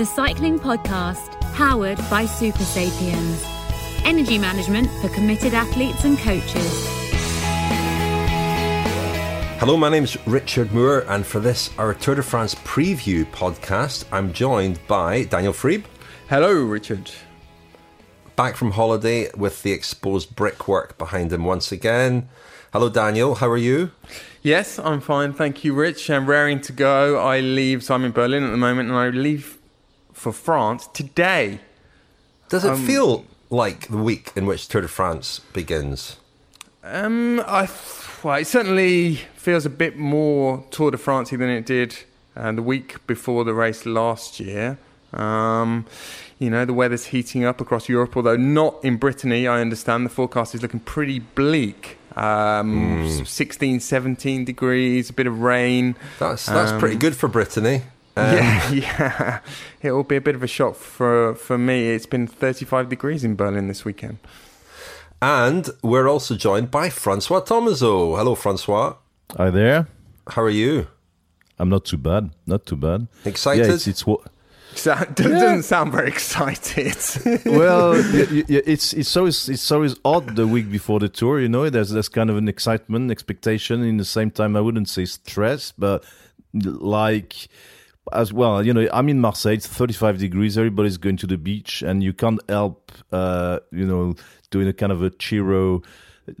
the cycling podcast powered by Supersapiens. Energy management for committed athletes and coaches. Hello, my name's Richard Moore, and for this, our Tour de France preview podcast, I'm joined by Daniel Friebe. Hello, Richard. Back from holiday with the exposed brickwork behind him once again. Hello, Daniel. How are you? Yes, I'm fine. Thank you, Rich. I'm raring to go. I leave, so I'm in Berlin at the moment, and I leave for France today. Does it um, feel like the week in which Tour de France begins? Um, I well, it certainly feels a bit more Tour de France than it did uh, the week before the race last year. Um, you know, the weather's heating up across Europe, although not in Brittany. I understand the forecast is looking pretty bleak. Um, mm. 16, 17 degrees, a bit of rain. That's that's um, pretty good for Brittany. Um, yeah, yeah. It will be a bit of a shock for for me. It's been 35 degrees in Berlin this weekend. And we're also joined by Francois Thomazeau. Hello, Francois. Hi there. How are you? I'm not too bad. Not too bad. Excited? Yeah, it's, it's what. Sound, doesn't sound very excited. well, it's it's always it's always odd the week before the tour. You know, there's there's kind of an excitement, expectation. In the same time, I wouldn't say stress, but like as well. You know, I'm in Marseille. It's 35 degrees. Everybody's going to the beach, and you can't help, uh, you know, doing a kind of a chiro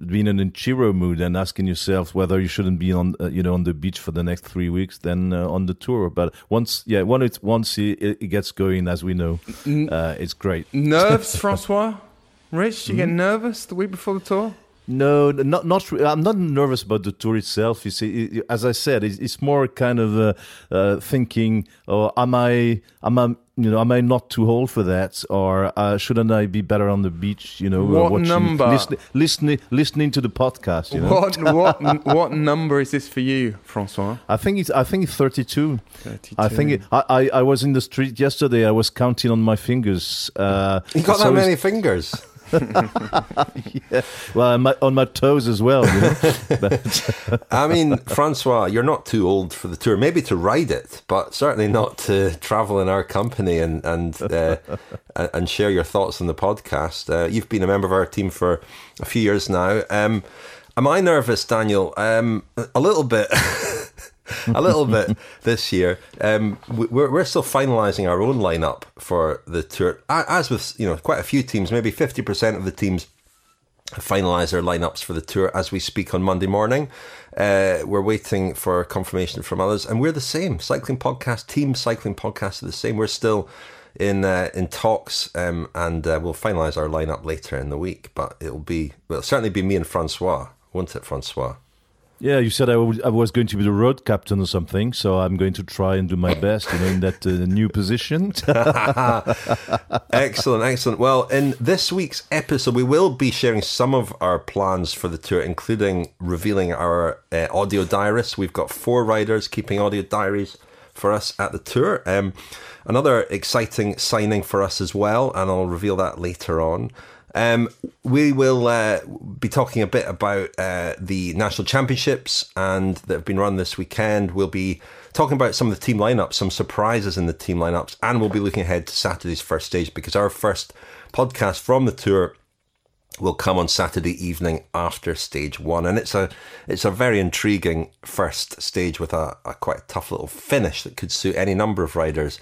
being in a chiro mood and asking yourself whether you shouldn't be on uh, you know on the beach for the next three weeks then uh, on the tour but once yeah once it once it, it gets going as we know uh, it's great nerves francois rich you mm-hmm. get nervous the week before the tour no, not not. I'm not nervous about the tour itself. You see, as I said, it's, it's more kind of uh, uh, thinking, "Oh, am I, am I, you know, am I not too old for that, or uh, shouldn't I be better on the beach? You know, what watching, number? Listen, listening, listening to the podcast. You know? What what what number is this for you, Francois? I think it's I think it's 32. 32. I think it, I, I, I was in the street yesterday. I was counting on my fingers. Uh, you got so that many fingers. yeah. Well, on my, on my, toes as well. You know? I mean, Francois, you're not too old for the tour. Maybe to ride it, but certainly not to travel in our company and and uh, and share your thoughts on the podcast. Uh, you've been a member of our team for a few years now. Um, am I nervous, Daniel? Um, a little bit. a little bit this year. Um, we're, we're still finalising our own lineup for the tour. As with you know quite a few teams, maybe fifty percent of the teams finalise their lineups for the tour as we speak on Monday morning. Uh, we're waiting for confirmation from others, and we're the same. Cycling podcast, team cycling podcast, are the same. We're still in uh, in talks, um, and uh, we'll finalise our lineup later in the week. But it'll be well, it'll certainly be me and Francois, won't it, Francois? Yeah, you said I, was going to be the road captain or something, so I'm going to try and do my best, you know, in that uh, new position. excellent, excellent. Well, in this week's episode, we will be sharing some of our plans for the tour, including revealing our uh, audio diaries. We've got four riders keeping audio diaries for us at the tour. Um, another exciting signing for us as well, and I'll reveal that later on. Um, we will uh, be talking a bit about uh, the national championships and that have been run this weekend. We'll be talking about some of the team lineups, some surprises in the team lineups, and we'll be looking ahead to Saturday's first stage because our first podcast from the tour will come on Saturday evening after stage one, and it's a it's a very intriguing first stage with a, a quite tough little finish that could suit any number of riders.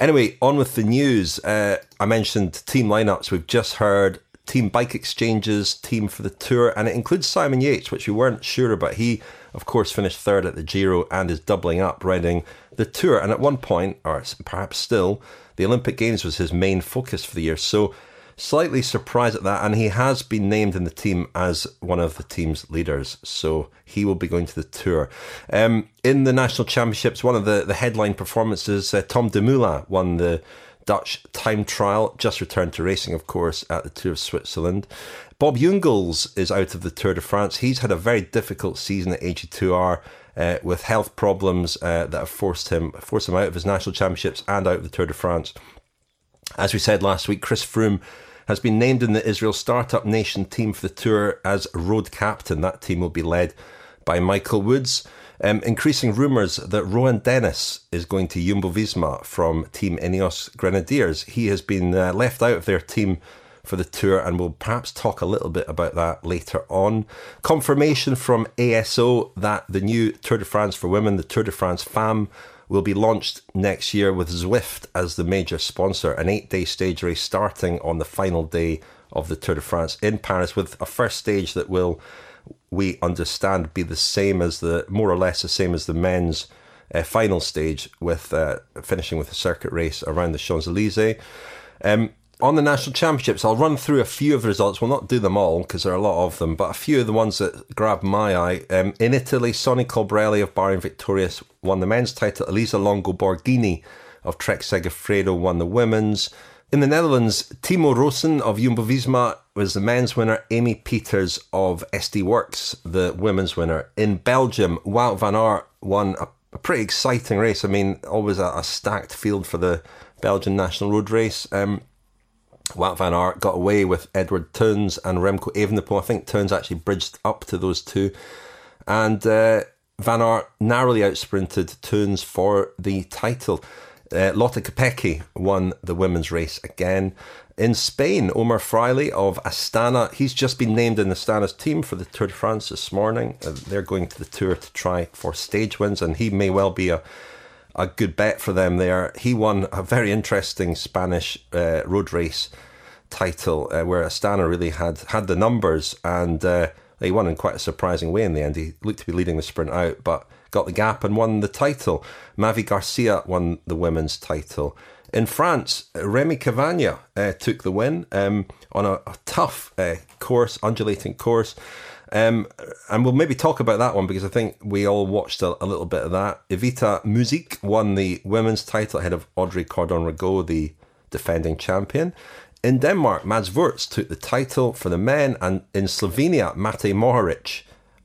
Anyway, on with the news. Uh, I mentioned team lineups. We've just heard team bike exchanges, team for the tour, and it includes Simon Yates, which we weren't sure about. He, of course, finished third at the Giro and is doubling up riding the tour. And at one point, or perhaps still, the Olympic Games was his main focus for the year. So slightly surprised at that, and he has been named in the team as one of the team's leaders. So he will be going to the tour. Um, in the national championships, one of the, the headline performances, uh, Tom Dumoulin won the Dutch time trial, just returned to racing, of course, at the Tour of Switzerland. Bob Jungels is out of the Tour de France. He's had a very difficult season at AG2R. Uh, with health problems uh, that have forced him forced him out of his national championships and out of the Tour de France. As we said last week, Chris Froome has been named in the Israel Startup Nation team for the tour as road captain. That team will be led by Michael Woods. Um, increasing rumours that Rohan Dennis is going to Jumbo Visma from Team Ineos Grenadiers. He has been uh, left out of their team for the tour, and we'll perhaps talk a little bit about that later on. Confirmation from ASO that the new Tour de France for women, the Tour de France Femme, will be launched next year with Zwift as the major sponsor. An eight day stage race starting on the final day of the Tour de France in Paris, with a first stage that will, we understand, be the same as the more or less the same as the men's. Uh, final stage with uh, finishing with a circuit race around the Champs Elysees. Um, on the national championships, I'll run through a few of the results. We'll not do them all because there are a lot of them, but a few of the ones that grab my eye. Um, in Italy, Sonny Colbrelli of Bahrain Victorious won the men's title. Elisa Longo Borghini of Trek Segafredo won the women's. In the Netherlands, Timo Roosen of Jumbo Visma was the men's winner. Amy Pieters of SD Worx, the women's winner. In Belgium, Wout van Aert won a, a pretty exciting race. I mean, always a, a, stacked field for the Belgian national road race. Um, Wout van Aert got away with Edward Theuns and Remco Evenepoel. I think Theuns actually bridged up to those two. And uh, Van Aert narrowly outsprinted Theuns for the title. Uh, Lotte Kopecky won the women's race again. In Spain, Omar Fraile of Astana, he's just been named in Astana's team for the Tour de France this morning. Uh, they're going to the Tour to try for stage wins, and he may well be a a good bet for them there. He won a very interesting Spanish uh, road race title uh, where Astana really had had the numbers and uh, he won in quite a surprising way in the end. He looked to be leading the sprint out, but got the gap and won the title. Mavi Garcia won the women's title. In France, Rémi Cavagna uh, took the win um, on a, a tough uh, course, undulating course. Um, and we'll maybe talk about that one because I think we all watched a, a little bit of that. Evita Muzic won the women's title ahead of Audrey Cordon-Ragot, the defending champion. In Denmark, Mads Würtz took the title for the men, and in Slovenia, Matej Mohoric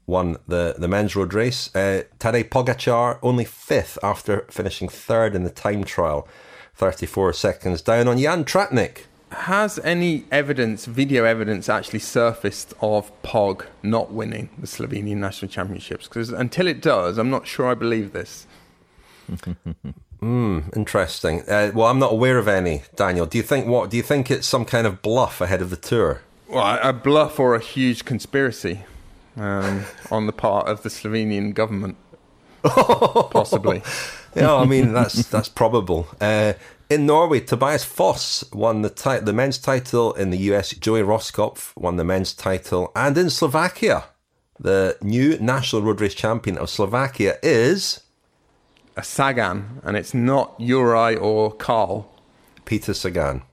won the, the men's road race. Uh, Tadej Pogacar only fifth after finishing third in the time trial, 34 seconds down on Jan Tratnik has any evidence, video evidence, actually surfaced of Pog not winning the Slovenian national championships? Because until it does, I'm not sure I believe this. Hmm, interesting. Uh, well, I'm not aware of any. Daniel, do you think what? Do you think it's some kind of bluff ahead of the tour? Well, a bluff or a huge conspiracy um, on the part of the Slovenian government, possibly. yeah, I mean that's that's probable. Uh, in Norway, Tobias Foss won the ti- the men's title. In the US, Joey Rosskopf won the men's title. And in Slovakia, the new national road race champion of Slovakia is a Sagan, and it's not Uri or Carl. Peter Sagan.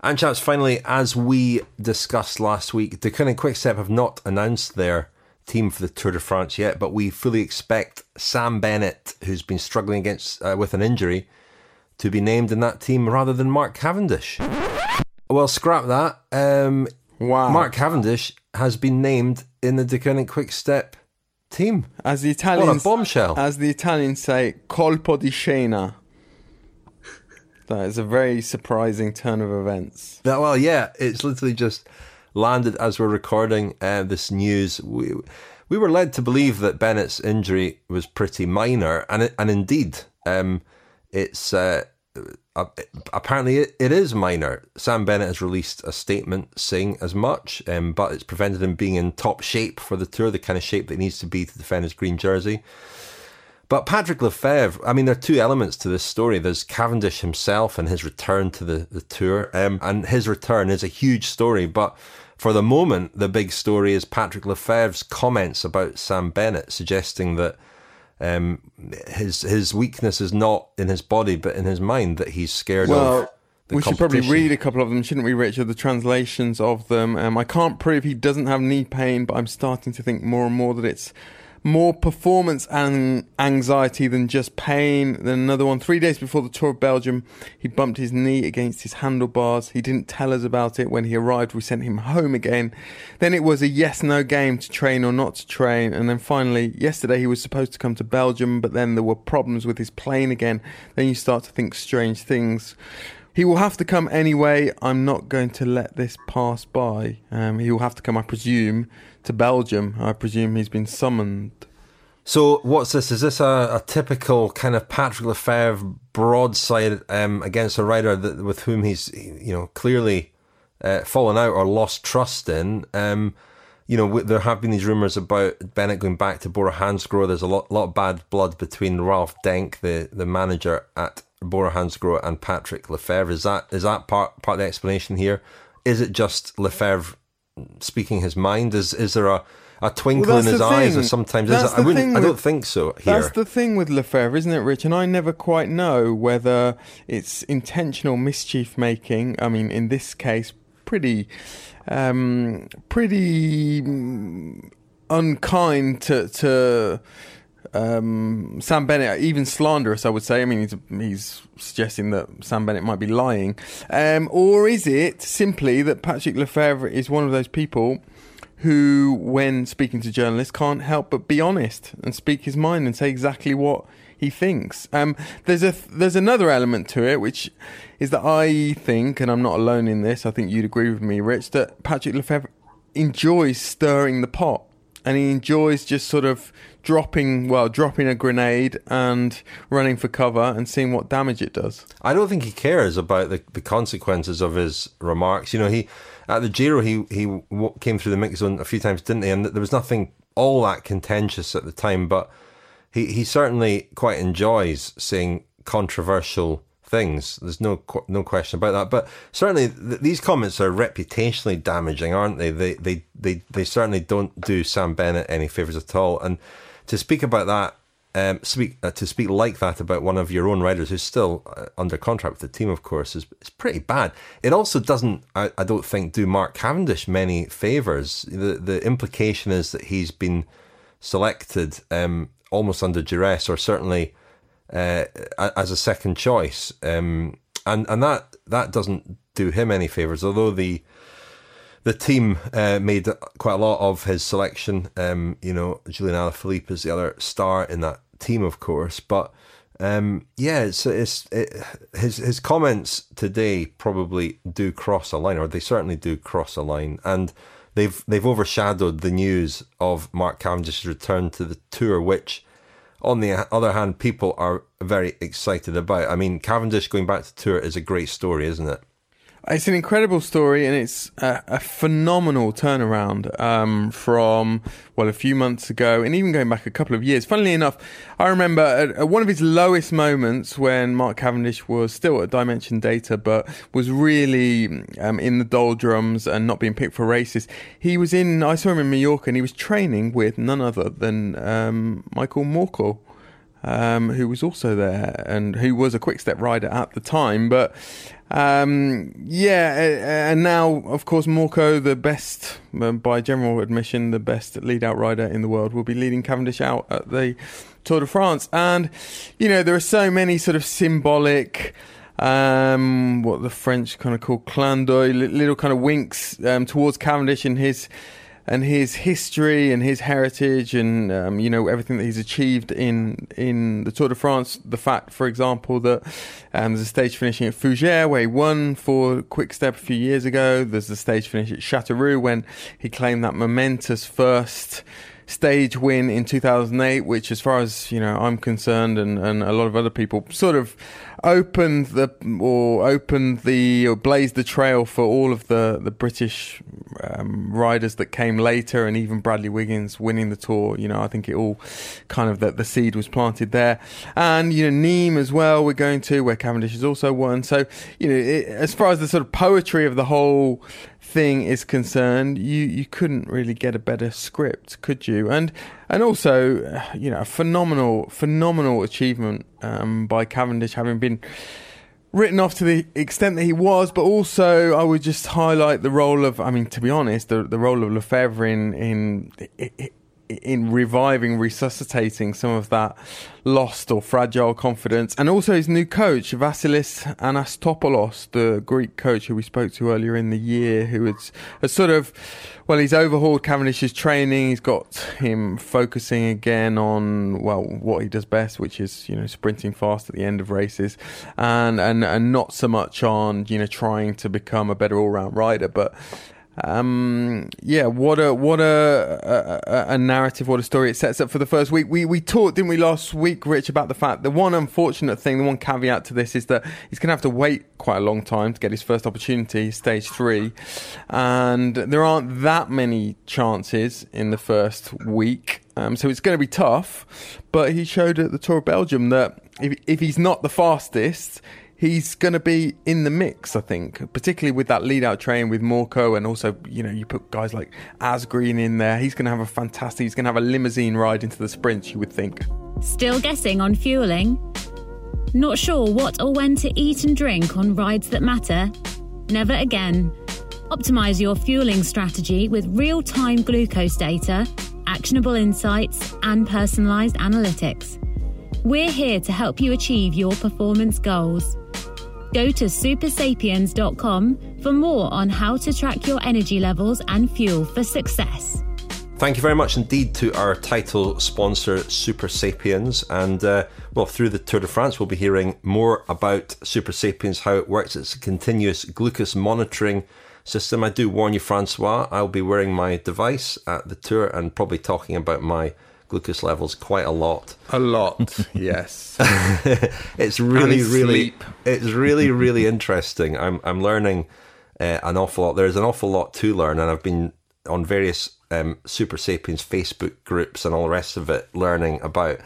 And chaps, finally, as we discussed last week, Deceuninck and Quickstep have not announced their team for the Tour de France yet, but we fully expect Sam Bennett, who's been struggling against uh, with an injury, to be named in that team rather than Mark Cavendish. Well, scrap that. Um, wow. Mark Cavendish has been named in the Deceuninck Quick Step team. As the Italians, what a bombshell! As the Italians say, colpo di scena. That is a very surprising turn of events. That, well, yeah, it's literally just landed as we're recording uh, this news. We we were led to believe that Bennett's injury was pretty minor, and it, and indeed. Um, it's uh, uh, apparently it, is minor. Sam Bennett has released a statement saying as much, um, but it's prevented him being in top shape for the tour, the kind of shape that he needs to be to defend his green jersey. But Patrick Lefevere, I mean, there are two elements to this story. There's Cavendish himself and his return to the, the tour. Um, and his return is a huge story. But for the moment, the big story is Patrick Lefevere's comments about Sam Bennett, suggesting that um, his his weakness is not in his body but in his mind that he's scared well, of. we should probably read a couple of them, shouldn't we, Richard? The translations of them. Um, I can't prove he doesn't have knee pain, but I'm starting to think more and more that it's more performance and anxiety than just pain. Then another one, three days before the Tour of Belgium, he bumped his knee against his handlebars. He didn't tell us about it when he arrived. We sent him home again. Then it was a yes no game to train or not to train. And then finally, yesterday he was supposed to come to Belgium, but then there were problems with his plane again. Then you start to think strange things. He will have to come anyway. I'm not going to let this pass by. Um, he will have to come, I presume, to Belgium. I presume he's been summoned. So what's this? Is this a, a typical kind of Patrick Lefevere broadside um, against a rider that, with whom he's you know clearly uh, fallen out or lost trust in? Um, you know, there have been these rumours about Bennett going back to Bora Hansgrohe. There's a lot, lot of bad blood between Ralph Denk, the, the manager at Bora Hansgrohe, and Patrick Lefevere. Is that is that part part of the explanation here? Is it just Lefevere speaking his mind? Is is there a a twinkle well, in his eyes, or sometimes is I, wouldn't, I don't think so. Here. That's the thing with Lefevere, isn't it, Rich? And I never quite know whether it's intentional mischief making. I mean, in this case, pretty, um, pretty unkind to to um, Sam Bennett, even slanderous, I would say. I mean, he's, he's suggesting that Sam Bennett might be lying. Um, or is it simply that Patrick Lefevere is one of those people who, when speaking to journalists, can't help but be honest and speak his mind and say exactly what he thinks. Um, there's a there's another element to it, which is that I think, and I'm not alone in this. I think you'd agree with me, Rich, that Patrick Lefevere enjoys stirring the pot, and he enjoys just sort of dropping well dropping a grenade and running for cover and seeing what damage it does i don't think he cares about the, the consequences of his remarks you know he at the Giro, he he came through the mix zone a few times, didn't he? And there was nothing all that contentious at the time, but he he certainly quite enjoys saying controversial things. There's no no question about that. But certainly th- these comments are reputationally damaging, aren't they? They they they they certainly don't do Sam Bennett any favors at all. And to speak about that um, speak uh, to speak like that about one of your own riders who's still uh, under contract with the team, of course, is, is pretty bad. It also doesn't, I, I don't think, do Mark Cavendish many favors. The the implication is that he's been selected um, almost under duress, or certainly uh, as a second choice, um, and and that that doesn't do him any favors. Although the the team uh, made quite a lot of his selection. Um, you know, Julien Alaphilippe is the other star in that team, of course. But um, yeah, it's, it's it, his his comments today probably do cross a line, or they certainly do cross a line, and they've they've overshadowed the news of Mark Cavendish's return to the tour, which, on the other hand, people are very excited about. I mean, Cavendish going back to tour is a great story, isn't it? It's an incredible story, and it's a, a phenomenal turnaround um, from well a few months ago, and even going back a couple of years. Funnily enough, I remember at, at one of his lowest moments when Mark Cavendish was still at Dimension Data, but was really um, in the doldrums and not being picked for races. He was in. I saw him in Mallorca, and he was training with none other than um, Michael Morkov um, who was also there and who was a quick step rider at the time. But um, yeah, and now, of course, Morkov, the best, um, by general admission, the best lead out rider in the world, will be leading Cavendish out at the Tour de France. And, you know, there are so many sort of symbolic. Um, what the French kind of call little kind of winks um, towards Cavendish and his and his history and his heritage and um, you know everything that he's achieved in in the Tour de France. The fact, for example, that um, there's a stage finishing at Fougères where he won for Quick Step a few years ago. There's the stage finish at Chateauroux when he claimed that momentous first stage win in 2008, which, as far as you know, I'm concerned, and, and a lot of other people, sort of opened the or opened the or blazed the trail for all of the the British um, riders that came later, and even Bradley Wiggins winning the tour. You know, I think it all kind of that the seed was planted there, and you know Nîmes as well. We're going to where Cavendish has also won. So you know, it, as far as the sort of poetry of the whole thing is concerned, you you couldn't really get a better script, could you? And and also, you know, a phenomenal phenomenal achievement um, by Cavendish, having been written off to the extent that he was, but also I would just highlight the role of, I mean, to be honest, the the role of Lefevere in in in reviving, resuscitating some of that lost or fragile confidence, and also his new coach, Vasilis Anastopoulos, the Greek coach who we spoke to earlier in the year, who has sort of, well, he's overhauled Cavendish's training. He's got him focusing again on well what he does best, which is you know sprinting fast at the end of races, and and and not so much on you know trying to become a better all round rider, but um, yeah, what a what a, a, a narrative, what a story it sets up for the first week. We we talked, didn't we, last week, Rich, about the fact the one unfortunate thing, the one caveat to this is that he's going to have to wait quite a long time to get his first opportunity, stage three, and there aren't that many chances in the first week. Um, so it's going to be tough, but he showed at the Tour of Belgium that if, if he's not the fastest, he's going to be in the mix, I think, particularly with that lead out train with Morkov. and also, you know, you put guys like Asgreen in there. He's going to have a fantastic, he's going to have a limousine ride into the sprints, you would think. Still guessing on fueling? Not sure what or when to eat and drink on rides that matter? Never again. Optimize your fueling strategy with real time glucose data, actionable insights, and personalized analytics. We're here to help you achieve your performance goals. Go to supersapiens.com for more on how to track your energy levels and fuel for success. Thank you very much indeed to our title sponsor, Supersapiens. And uh, well, through the Tour de France, we'll be hearing more about Supersapiens, how it works. It's a continuous glucose monitoring system. I do warn you, Francois, I'll be wearing my device at the tour and probably talking about my glucose levels quite a lot. A lot, yes. it's really, really, it's really, really interesting. I'm I'm learning uh, an awful lot. There's an awful lot to learn, and I've been on various um, Supersapiens Facebook groups and all the rest of it, learning about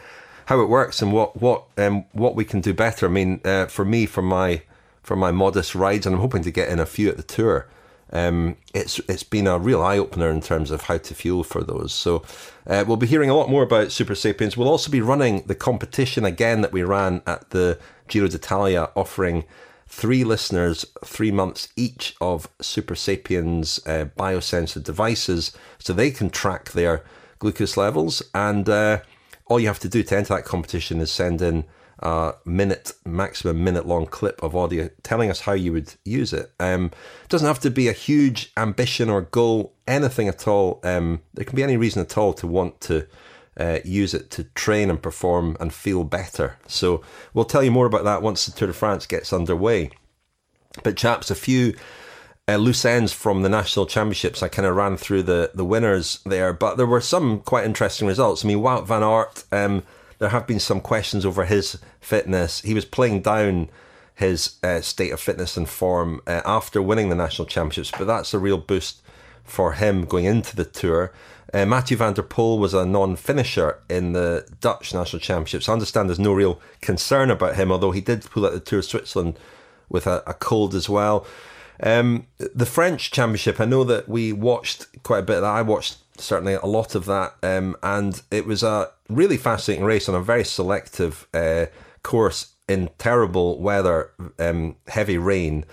how it works and what what um, what we can do better. I mean, uh, for me, for my for my modest rides, and I'm hoping to get in a few at the tour. Um, it's it's been a real eye opener in terms of how to fuel for those. So uh, we'll be hearing a lot more about Supersapiens. We'll also be running the competition again that we ran at the Giro d'Italia, offering three listeners three months each of Supersapiens uh, biosensor devices, so they can track their glucose levels. And uh, all you have to do to enter that competition is send in uh, minute, maximum minute long clip of audio telling us how you would use it. Um, it doesn't have to be a huge ambition or goal, anything at all. Um, there can be any reason at all to want to uh, use it to train and perform and feel better. So we'll tell you more about that once the Tour de France gets underway. But chaps, a few uh, loose ends from the national championships. I kind of ran through the the winners there, but there were some quite interesting results. I mean, Wout van Aert. Um, there have been some questions over his fitness. He was playing down his uh, state of fitness and form uh, after winning the national championships, but that's a real boost for him going into the tour. Uh, Mathieu van der Poel was a non-finisher in the Dutch national championships. I understand there's no real concern about him, although he did pull out the Tour of Switzerland with a, a cold as well. Um, the French championship, I know that we watched quite a bit of that. I watched certainly a lot of that, um, and it was a really fascinating race on a very selective uh, course in terrible weather, um, heavy rain.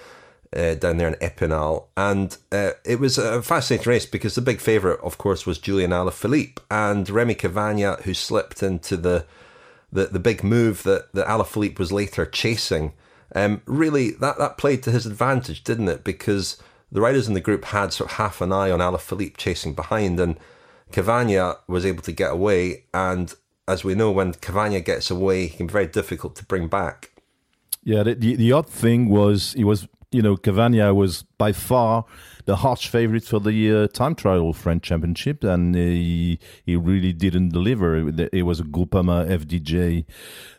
Uh, down there in Epinal, and uh, it was a fascinating race because the big favourite, of course, was Julien Alaphilippe and Rémi Cavagna, who slipped into the the, the big move that, that Alaphilippe was later chasing. Um, really, that, that played to his advantage, didn't it? Because the riders in the group had sort of half an eye on Alaphilippe chasing behind, and Cavagna was able to get away. And as we know, when Cavagna gets away, he can be very difficult to bring back. Yeah, the, the, the odd thing was he was, you know, Cavagna was by far the harsh favorite for the uh, time trial French championship, and he he really didn't deliver. It was a Groupama FDJ,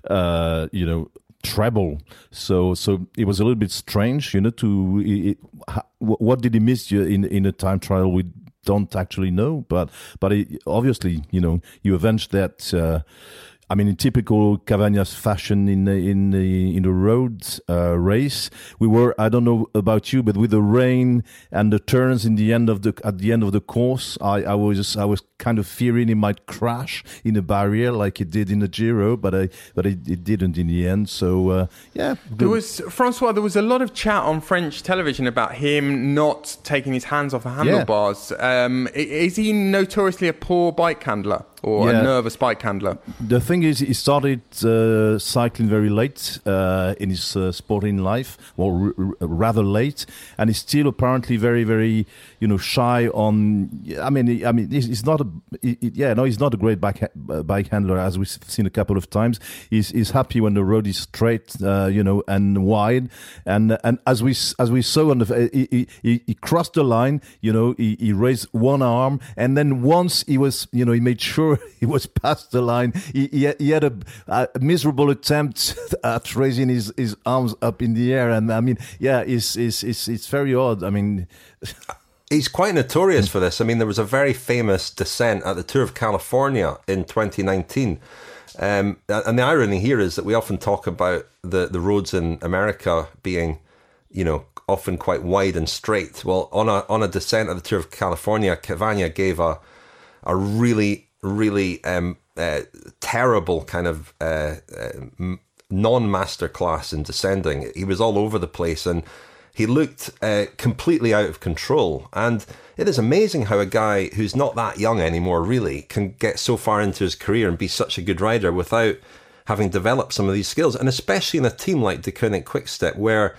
uh, you know, treble. So so it was a little bit strange, you know. To it, what did he miss in in a time trial? We don't actually know, but but it, obviously, you know, you avenged that. Uh, I mean, in typical Cavagna's fashion in the, in the in the road uh, race, we were. I don't know about you, but with the rain and the turns in the end of the at the end of the course, I, I was I was kind of fearing he might crash in a barrier like he did in the Giro, but I but it, it didn't in the end. So uh, yeah, there was Francois. There was a lot of chat on French television about him not taking his hands off the handlebars. Yeah. Um, is he notoriously a poor bike handler? Or Yeah. a nervous bike handler. The thing is, he started uh, cycling very late uh, in his uh, sporting life, or r- rather late, and he's still apparently very, very, you know, shy on. I mean, he, I mean, he's, not a, he, yeah, no, he's not a great bike ha- uh, bike handler, as we've seen a couple of times. He's, he's happy when the road is straight, uh, you know, and wide, and and as we as we saw on the, he, he- he, he crossed the line, you know, he, he raised one arm, and then once he was, you know, he made sure he was past the line. He, he, had- he had a, a miserable attempt at raising his, his arms up in the air, and I mean, yeah, it's it's it's, it's very odd. I mean, He's quite notorious for this. I mean, there was a very famous descent at the Tour of California in 2019. Um, and the irony here is that we often talk about the, the roads in America being, you know, often quite wide and straight. Well, on a on a descent at the Tour of California, Cavagna gave a a really really um, uh, terrible kind of uh, uh, non-master class in descending. He was all over the place and he looked uh, completely out of control. And it is amazing how a guy who's not that young anymore really can get so far into his career and be such a good rider without having developed some of these skills. And especially in a team like Deceuninck Quickstep where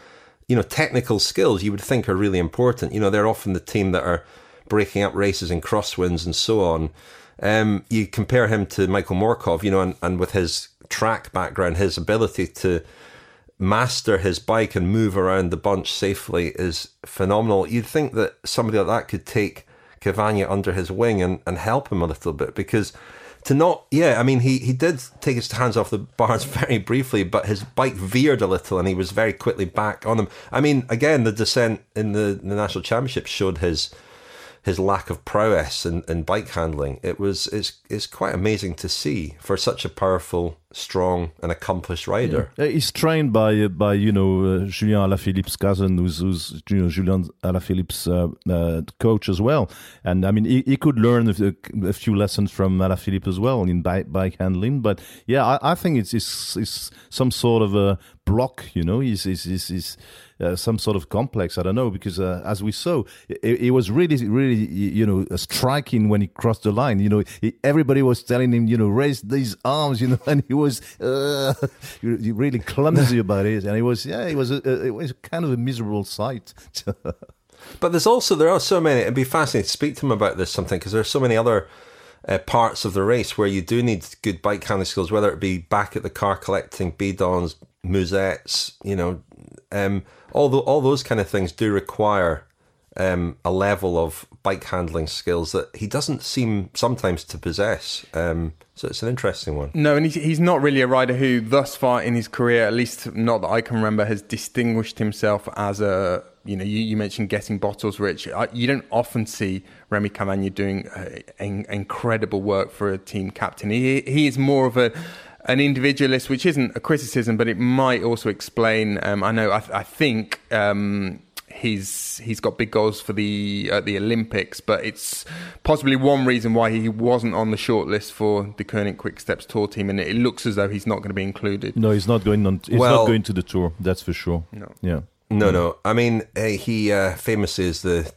you know, technical skills you would think are really important. You know, they're often the team that are breaking up races in crosswinds and so on. Um, you compare him to Michael Morkov, you know, and, and with his track background, his ability to master his bike and move around the bunch safely is phenomenal. You'd think that somebody like that could take Cavagna under his wing and, and help him a little bit because to not, yeah, I mean, he, he did take his hands off the bars very briefly, but his bike veered a little and he was very quickly back on them. I mean, again, the descent in the, the national championship showed his his lack of prowess and, in bike handling. It was it's it's quite amazing to see for such a powerful, strong, and accomplished rider. Uh, he's trained by uh, by you know uh, Julien Alaphilippe's cousin, who's, who's you know Julien Alaphilippe's uh, uh, coach as well. And I mean, he, he could learn a, a few lessons from Alaphilippe as well in bike, bike handling. But yeah, I, I think it's, it's it's some sort of a block. You know, he's, he's, he's uh, some sort of complex. I don't know because uh, as we saw, it, it, was really, really, you know, striking when he crossed the line. You know, he, everybody was telling him, you know, raise these arms, you know, and he was uh, really clumsy about it. And it was, yeah, it was, a, it was kind of a miserable sight. but there's also there are so many. It'd be fascinating to speak to him about this something because there are so many other. Uh, parts of the race where you do need good bike handling skills, whether it be back at the car collecting bidons, musettes, you know, um, all the, all those kind of things do require um, a level of bike handling skills that he doesn't seem sometimes to possess. Um, so it's an interesting one. No, and he's, he's not really a rider who, thus far in his career, at least not that I can remember, has distinguished himself as a. You know, you, you mentioned getting bottles rich. I, you don't often see Rémi Cavagna doing uh, in, incredible work for a team captain. He he is more of a an individualist, which isn't a criticism, but it might also explain. Um, I know. I, I think um, he's he's got big goals for the uh, the Olympics, but it's possibly one reason why he wasn't on the shortlist for the Deceuninck Quick Steps Tour team, and it looks as though he's not going to be included. No, he's not going on. He's Well- not going to the tour. That's for sure. No. Yeah. No, no. I mean, uh, he uh, famously is the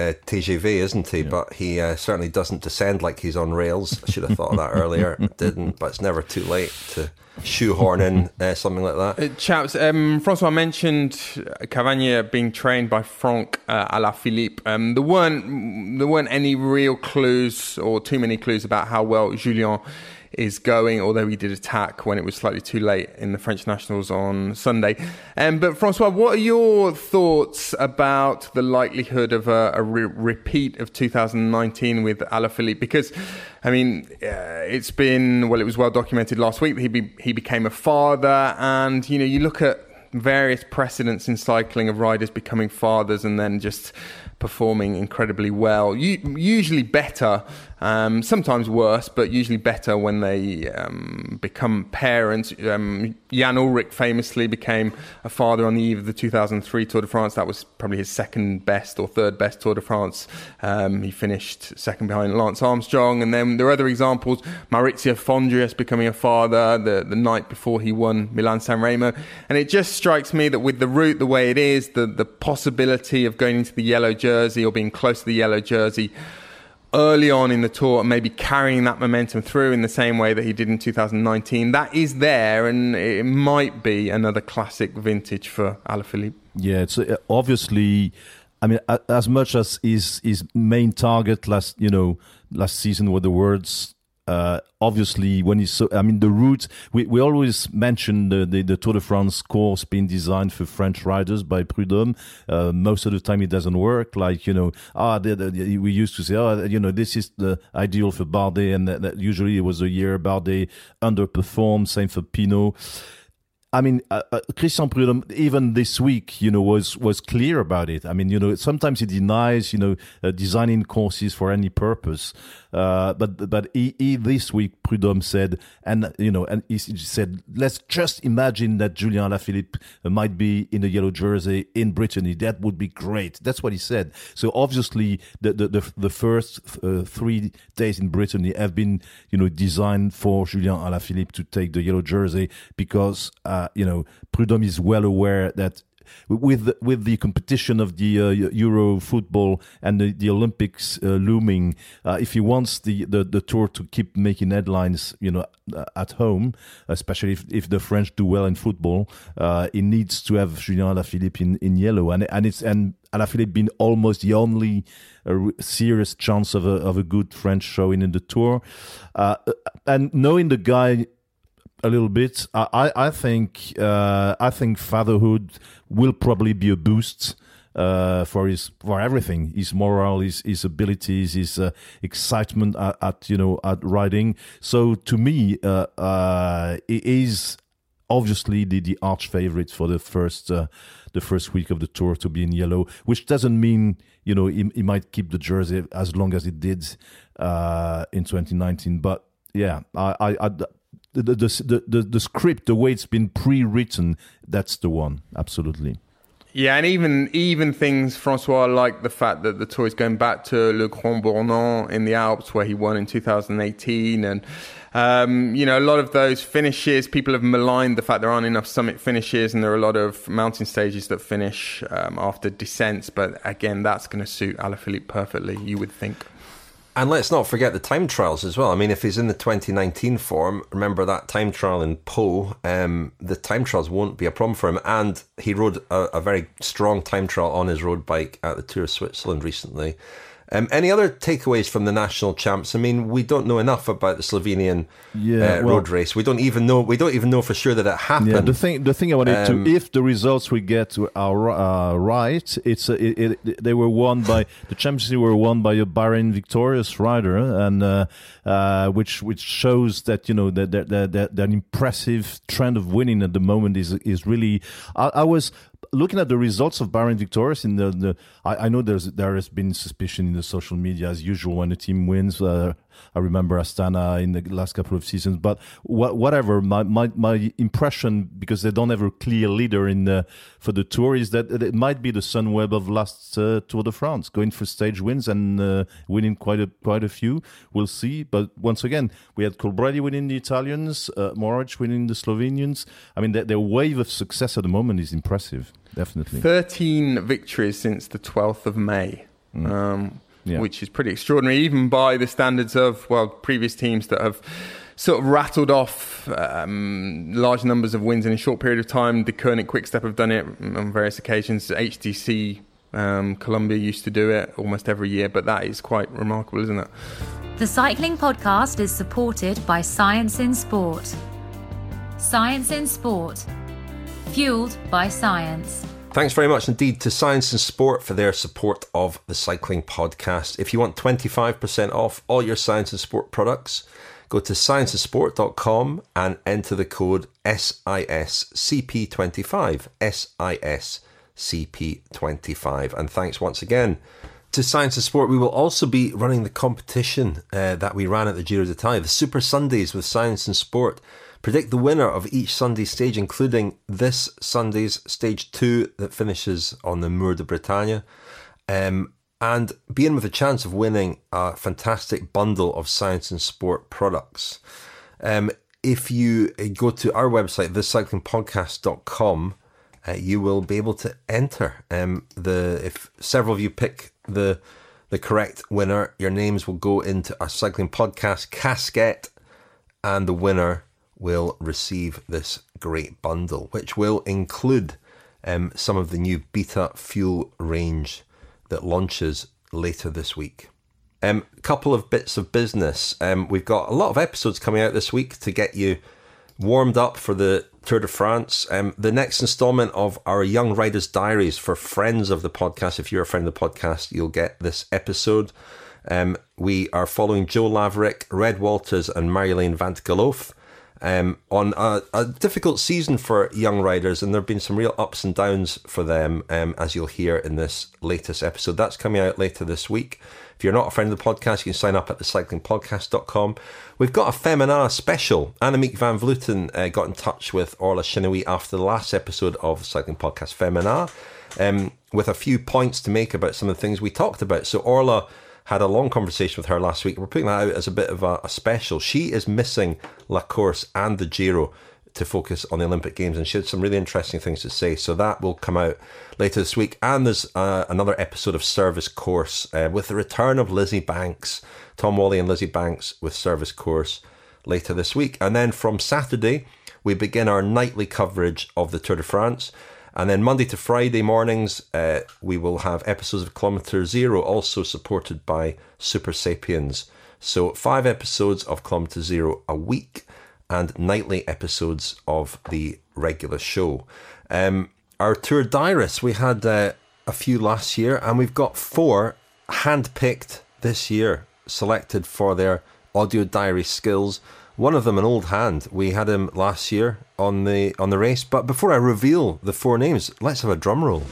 uh, TGV, isn't he? But he uh, certainly doesn't descend like he's on rails. I should have thought of that earlier. Didn't, but it's never too late to shoehorn in uh, something like that. Uh, chaps, um, Francois mentioned Cavagna being trained by Franck uh, Alaphilippe. Um, there weren't there weren't any real clues or too many clues about how well Julien is going, although he did attack when it was slightly too late in the French nationals on Sunday. Um, but Francois, what are your thoughts about the likelihood of a, a re- repeat of 2019 with Alaphilippe? Because, I mean, uh, it's been well, it was well documented last week he be, he became a father, and you know, you look at various precedents in cycling of riders becoming fathers and then just performing incredibly well. Usually better, um, sometimes worse, but usually better when they um, become parents. Um, Jan Ullrich famously became a father on the eve of the 2003 Tour de France. That was probably his second best or third best Tour de France. Um, he finished second behind Lance Armstrong. And then there are other examples. Maurizio Fondriest becoming a father the, the night before he won Milan San Remo. And it just strikes me that with the route the way it is, the, the possibility of going into the yellow jersey or being close to the yellow jersey, early on in the tour and maybe carrying that momentum through in the same way that he did in 2019. That is there, and it might be another classic vintage for Alaphilippe. Yeah, it's uh, obviously. I mean, as much as his his main target last, you know, last season were the words uh, obviously when he's so i mean the route we, we always mention the, the, the, tour de france course being designed for french riders by prudhomme. Uh, most of the time it doesn't work. Like you know ah the, the, we used to say oh you know this is the ideal for bardet and that, that usually it was a year bardet underperformed. Same for pinot I mean, uh, uh, Christian Prudhomme, even this week, you know, was was clear about it. I mean, you know, sometimes he denies, you know, uh, designing courses for any purpose. Uh, but but he, he, this week Prudhomme said, and you know, and he said, let's just imagine that Julien Alaphilippe might be in a yellow jersey in Brittany. That would be great. That's what he said. So obviously, the the the, the first uh, three days in Brittany have been, you know, designed for Julien Alaphilippe to take the yellow jersey because, uh, you know, Prudhomme is well aware that with with the competition of the uh, Euro football and the, the Olympics uh, looming, uh, if he wants the, the, the tour to keep making headlines, you know, uh, at home, especially if, if the French do well in football, uh, he needs to have Julien Alaphilippe in, in yellow, and and it's and Alaphilippe been almost the only uh, serious chance of a of a good French showing in the tour, and knowing the guy a little bit. I I think uh, I think fatherhood will probably be a boost uh, for his for everything. His morale his his abilities his uh, excitement at, at, you know at riding. So to me uh, uh, it is obviously the the arch favorite for the first uh, the first week of the tour to be in yellow which doesn't mean you know he, he might keep the jersey as long as it did uh, in 2019 but yeah I, I, I the, the, the, the, the script, the way it's been pre-written, that's the one. Absolutely. Yeah, and even even things, Francois, like the fact that the tour is going back to Le Grand Bornand in the Alps, where he won in 2018, and um, you know a lot of those finishes. People have maligned the fact there aren't enough summit finishes, and there are a lot of mountain stages that finish um, after descents. But again, that's going to suit Alaphilippe perfectly, you would think. And let's not forget the time trials as well. I mean, if he's in the 2019 form, remember that time trial in Pau, um, the time trials won't be a problem for him. And he rode a, a very strong time trial on his road bike at the Tour of Switzerland recently. Um, any other takeaways from the national champs? I mean, we don't know enough about the Slovenian yeah, uh, well, road race. We don't even know. We don't even know for sure that it happened. Yeah, the thing, the thing I wanted um, to, if the results we get are uh, right, it's uh, it, it, they were won by the championship were won by a Bahrain victorious rider, and uh, which which shows that you know that that, that that impressive trend of winning at the moment is is really. I, I was looking at the results of Bahrain victorious in the, the I, I, know there's there has been suspicion in the social media as usual when a team wins. Uh, I remember Astana in the last couple of seasons, but wh- whatever. My, my my impression because they don't have a clear leader in for the tour is that it might be the Sunweb of last uh, Tour de France, going for stage wins and uh, winning quite a quite a few. We'll see. But once again, we had Colbrelli winning the Italians, uh, winning the Slovenians. I mean, their, their wave of success at the moment is impressive. Definitely, thirteen victories since the twelfth of May. Mm. Um, yeah. which is pretty extraordinary, even by the standards of well previous teams that have sort of rattled off um, large numbers of wins in a short period of time. The Deceuninck Quickstep have done it on various occasions. HTC um, Columbia used to do it almost every year, but that is quite remarkable, isn't it? The Cycling Podcast is supported by Science in Sport. Science in Sport, fueled by science. Thanks very much indeed to Science in Sport for their support of the Cycling Podcast. If you want 25% off all your Science in Sport products, go to scienceinsport.com and enter the code SISCP25. SISCP25. And thanks once again to Science in Sport. We will also be running the competition uh, that we ran at the Giro d'Italia, the Super Sundays with Science in Sport. Predict the winner of each Sunday stage, including this Sunday's stage two that finishes on the Mur de Bretagne. Um, and be in with a chance of winning a fantastic bundle of science in sport products. Um, if you go to our website, thecyclingpodcast.com, uh, you will be able to enter. Um, the if several of you pick the the correct winner, your names will go into a cycling podcast casket, and the winner will receive this great bundle, which will include um, some of the new Beta Fuel range that launches later this week. A um, couple of bits of business. Um, we've got a lot of episodes coming out this week to get you warmed up for the Tour de France. Um, the next installment of our Young Riders Diaries for friends of the podcast. If you're a friend of the podcast, you'll get this episode. Um, we are following Joe Laverick, Red Walters, and Marjolein van 't Geloof um, on a, a, difficult season for young riders, and there have been some real ups and downs for them, um, as you'll hear in this latest episode. That's coming out later this week. If you're not a friend of the podcast, you can sign up at thecyclingpodcast.com. We've got a Femina special. Annemiek van Vleuten uh, got in touch with Orla Chennaoui after the last episode of the Cycling Podcast Femina um, with a few points to make about some of the things we talked about. So Orla had a long conversation with her last week. We're putting that out as a bit of a, a special. She is missing La Course and the Giro to focus on the Olympic Games, and she had some really interesting things to say. So that will come out later this week. And there's uh, another episode of Service Course uh, with the return of Lizzie Banks, Tom Whalley and Lizzie Banks with Service Course later this week. And then from Saturday, we begin our nightly coverage of the Tour de France. And then Monday to Friday mornings, uh, we will have episodes of Kilometre Zero, also supported by Supersapiens. So, five episodes of Kilometre Zero a week and nightly episodes of the regular show. Um, our tour diarists, we had uh, a few last year, and we've got four handpicked this year, selected for their audio diary skills. One of them, an old hand. We had him last year on the on the race. But before I reveal the four names, let's have a drum roll.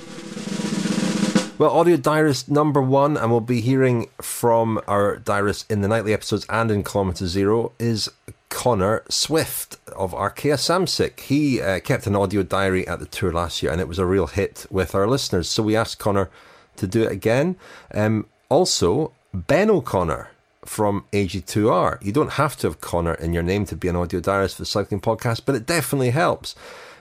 Well, audio diarist number one, and we'll be hearing from our diarist in the nightly episodes and in Kilometre Zero, is Connor Swift of Arkea Samsic. He uh, kept an audio diary at the tour last year, and it was a real hit with our listeners. So we asked Connor to do it again. Um, also, Ben O'Connor from AG2R. You don't have to have Connor in your name to be an audio diarist for the cycling podcast, but it definitely helps.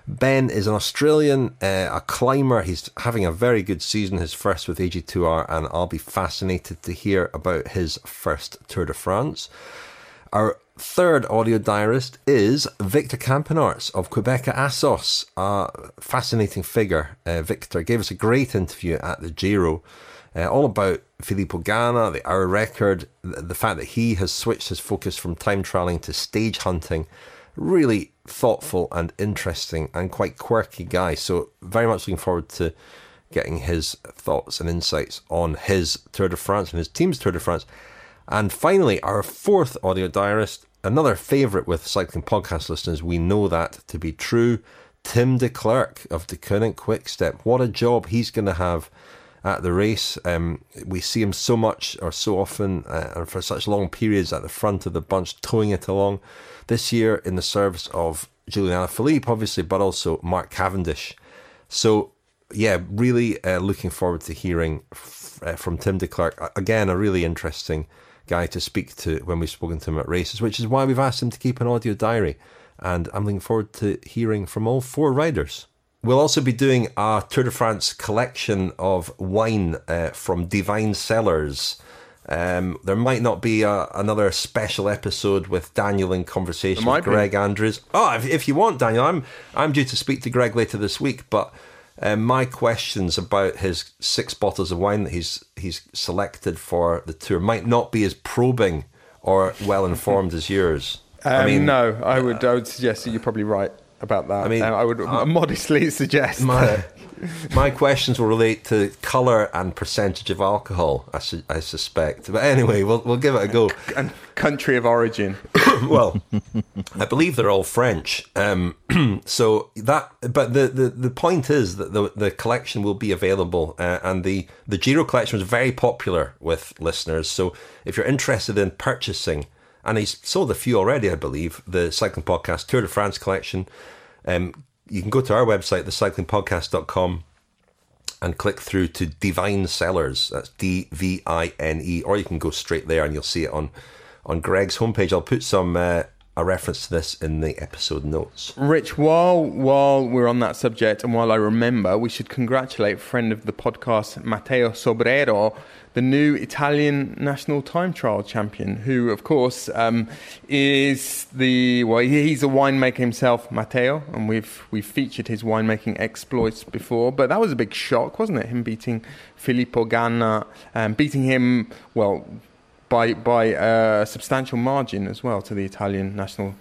Ben is an Australian, uh, a climber. He's having a very good season, his first with AG2R, and I'll be fascinated to hear about his first Tour de France. Our third audio diarist is Victor Campenaerts of Qhubeka Assos, a fascinating figure. Uh, Victor gave us a great interview at the Giro uh, all about Filippo Ganna, the hour record, the, the fact that he has switched his focus from time trialing to stage hunting. Really thoughtful and interesting and quite quirky guy. So, very much looking forward to getting his thoughts and insights on his Tour de France and his team's Tour de France. And finally, our fourth audio diarist, another favourite with cycling podcast listeners. We know that to be true. Tim de Klerk of Deceuninck Quickstep. What a job he's going to have at the race. Um, we see him so much or so often uh, and for such long periods at the front of the bunch, towing it along. This year in the service of Julian Alaphilippe, obviously, but also Mark Cavendish. So, yeah, really uh, looking forward to hearing f- uh, from Tim de Klerk. Again, a really interesting guy to speak to when we've spoken to him at races, which is why we've asked him to keep an audio diary. And I'm looking forward to hearing from all four riders. We'll also be doing a Tour de France collection of wine uh, from Divine Cellars. Um, there might not be a, another special episode with Daniel in conversation with Greg be. Andrews. Oh, if, if, you want, Daniel, I'm I'm due to speak to Greg later this week. But um, my questions about his six bottles of wine that he's he's selected for the tour might not be as probing or well informed as yours. Um, I mean, no, I would I would suggest that you're probably right about that. I mean, I would uh, modestly suggest my my questions will relate to color and percentage of alcohol. I, su- I suspect, but anyway, we'll we'll give it a go. And country of origin. well, I believe they're all French. Um, so that, but the, the the point is that the the collection will be available, uh, and the the Giro collection was very popular with listeners. So if you're interested in purchasing and he's sold a few already, I believe. The Cycling Podcast Tour de France collection. Um, you can go to our website, thecyclingpodcast.com, and click through to Divine Cellars. That's D V I N E, or you can go straight there and you'll see it on on Greg's homepage. I'll put some uh, a reference this in the episode notes. Rich, while while we're on that subject, and while I remember, we should congratulate friend of the podcast Matteo Sobrero, the new Italian national time trial champion, who, of course, um, is the well, he's a winemaker himself, Matteo, and we've we've featured his winemaking exploits before. But that was a big shock, wasn't it? Him beating Filippo Ganna, um, beating him well by by a substantial margin as well to the Italian national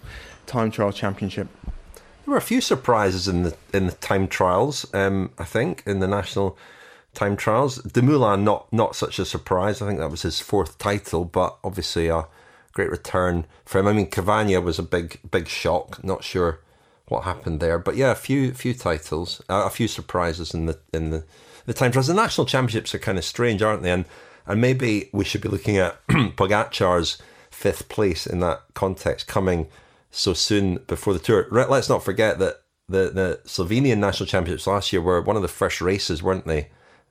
time trial championship. There were a few surprises in the in the time trials. Um, I think in the national time trials, Dumoulin not not such a surprise. I think that was his fourth title, but obviously a great return for him. I mean, Cavagna was a big big shock. Not sure what happened there, but yeah, a few few titles, uh, a few surprises in the in the the time trials. The national championships are kind of strange, aren't they? And and maybe we should be looking at Pogacar's fifth place in that context coming so soon before the tour. Let's not forget that the, the Slovenian national championships last year were one of the first races, weren't they?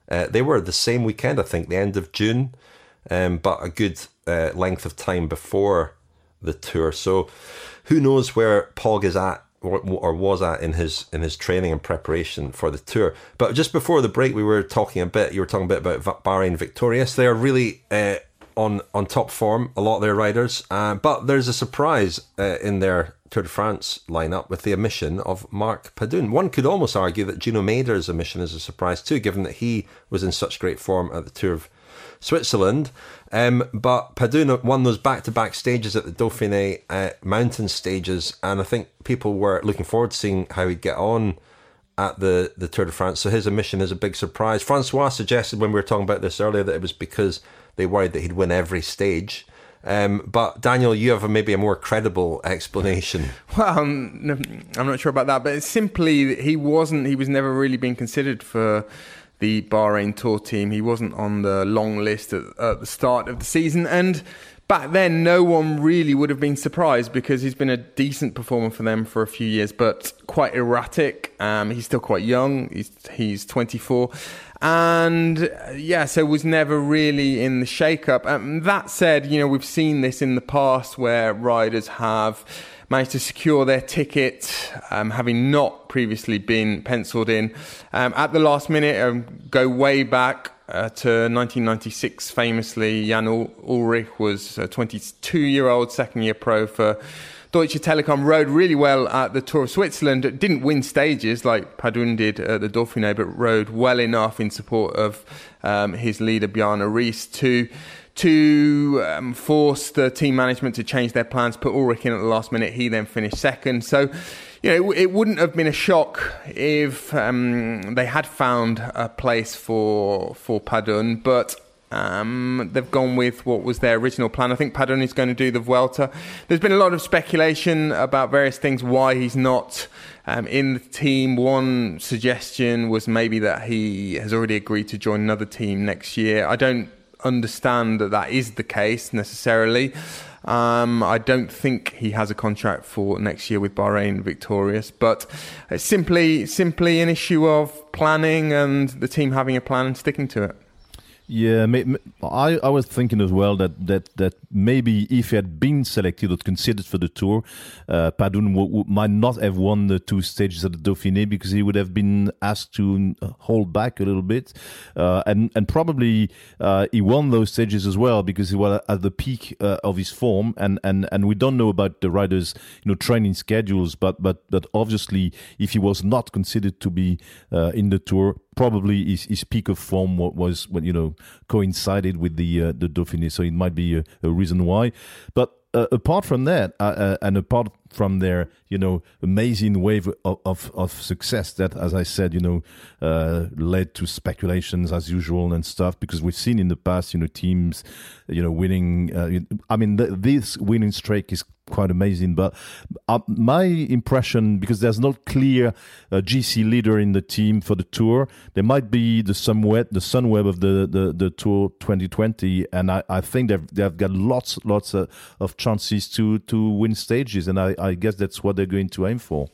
Uh, they were the same weekend, I think, the end of June, um, but a good uh, length of time before the tour. So who knows where Pog is at or was at in his in his training and preparation for the tour. But just before the break, we were talking a bit. You were talking a bit about Bahrain Victorious. They are really uh, on on top form. A lot of their riders, uh, but there's a surprise uh, in their Tour de France lineup with the omission of Mark Padun. One could almost argue that Gino Mäder's omission is a surprise too, given that he was in such great form at the Tour of Switzerland. Um, but Padun won those back to back stages at the Dauphiné uh, mountain stages, and I think people were looking forward to seeing how he'd get on at the, the Tour de France. So his omission is a big surprise. Francois suggested when we were talking about this earlier that it was because they worried that he'd win every stage. Um, but Daniel, you have a, maybe a more credible explanation. Well, um, I'm not sure about that, but it's simply he wasn't. He was never really being considered for the Bahrain Tour team. He wasn't on the long list at, at, the start of the season, and back then, no one really would have been surprised because he's been a decent performer for them for a few years, but quite erratic. Um, he's still quite young. He's he's 24, and uh, yeah, so was never really in the shake-up. Um, that said, you know we've seen this in the past where riders have managed to secure their ticket, um, having not previously been penciled in. Um, at the last minute, um, go way back uh, to 1996, famously, Jan Ullrich was a 22 year old second year pro for Deutsche Telekom, rode really well at the Tour of Switzerland. Didn't win stages like Padun did at the Dauphiné, but rode well enough in support of um, his leader, Bjarne Riis, to to um, force the team management to change their plans, put Ullrich in at the last minute. He then finished second. So, you know, it, it wouldn't have been a shock if um, they had found a place for for Padun, but um, they've gone with what was their original plan. I think Padun is going to do the Vuelta. There's been a lot of speculation about various things why he's not um, in the team. One suggestion was maybe that he has already agreed to join another team next year. I don't understand that that is the case necessarily. Um, I don't think he has a contract for next year with Bahrain Victorious, but it's simply simply an issue of planning and the team having a plan and sticking to it. Yeah, I, I was thinking as well that, that, that maybe if he had been selected or considered for the tour, uh, Padun might not have won the two stages at the Dauphiné because he would have been asked to uh, hold back a little bit, uh, and and probably uh, he won those stages as well because he was at the peak uh, of his form, and, and, and we don't know about the riders' you know training schedules, but but but obviously if he was not considered to be uh, in the tour, probably his, his peak of form was, you know coincided with the uh, the Dauphiné, so it might be a, a reason why. But uh, apart from that, uh, uh and apart from their you know amazing wave of, of, of success that, as I said, you know, uh, led to speculations as usual and stuff. Because we've seen in the past, you know, teams, you know, winning. Uh, I mean, the, this winning streak is quite amazing. But uh, my impression, because there's no clear uh, GC leader in the team for the tour, there might be the Sunweb, the Sunweb of the, the, the Tour 2020, and I, I think they've they've got lots lots of, of chances to to win stages, and I guess that's what they're going to aim for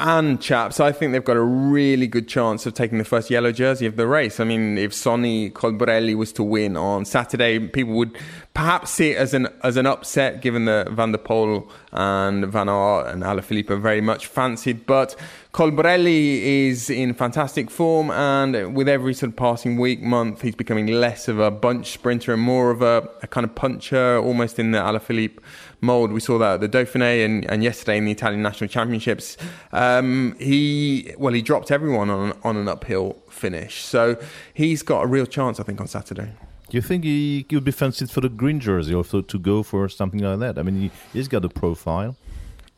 and chaps, I think they've got a really good chance of taking the first yellow jersey of the race. I mean, if Sonny Colbrelli was to win on Saturday, people would perhaps see it as an as an upset, given that Van der Poel and Van Aert and Alaphilippe are very much fancied. But Colbrelli is in fantastic form, and with every sort of passing week, month, he's becoming less of a bunch sprinter and more of a, a kind of puncher, almost in the Alaphilippe mould. We saw that at the Dauphiné and, and yesterday in the Italian National Championships. Um, he well, he dropped everyone on on an uphill finish, so he's got a real chance, I think, on Saturday. Do you think he would be fancied for the green jersey or to go for something like that? I mean, he, he's got a profile.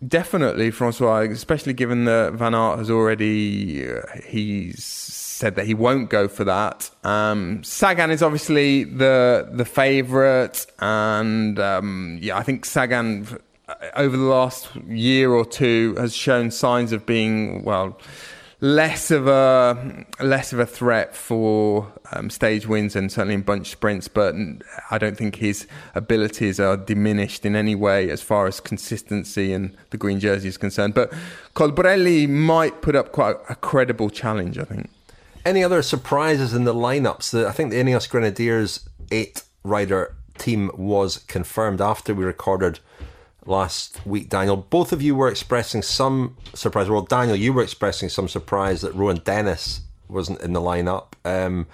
Definitely, Francois, especially given that Van Aert has already uh, he's said that he won't go for that. Um, Sagan is obviously the the favourite, and um, yeah, I think Sagan uh, over the last year or two has shown signs of being well less of a less of a threat for um, stage wins and certainly in bunch sprints. But I don't think his abilities are diminished in any way as far as consistency and the green jersey is concerned. But Colbrelli might put up quite a credible challenge. I think. Any other surprises in the lineups? I think the Ineos Grenadiers eight rider team was confirmed after we recorded last week, Daniel. Both of you were expressing some surprise. Well, Daniel, you were expressing some surprise that Rohan Dennis wasn't in the lineup. Um,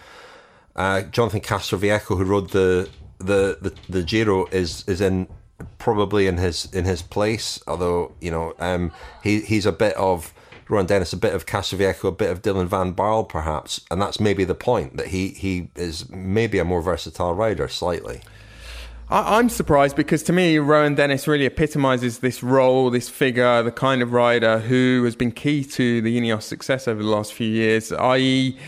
uh, Jonathan Castroviejo, who rode the, the the the Giro, is is in probably in his in his place. Although you know, um, he he's a bit of Rohan Dennis, a bit of Castroviejo, a bit of Dylan Van Baarle, perhaps, and that's maybe the point that he he is maybe a more versatile rider, slightly. I, am surprised because to me, Rohan Dennis really epitomises this role, this figure, the kind of rider who has been key to the Ineos success over the last few years, i.e.,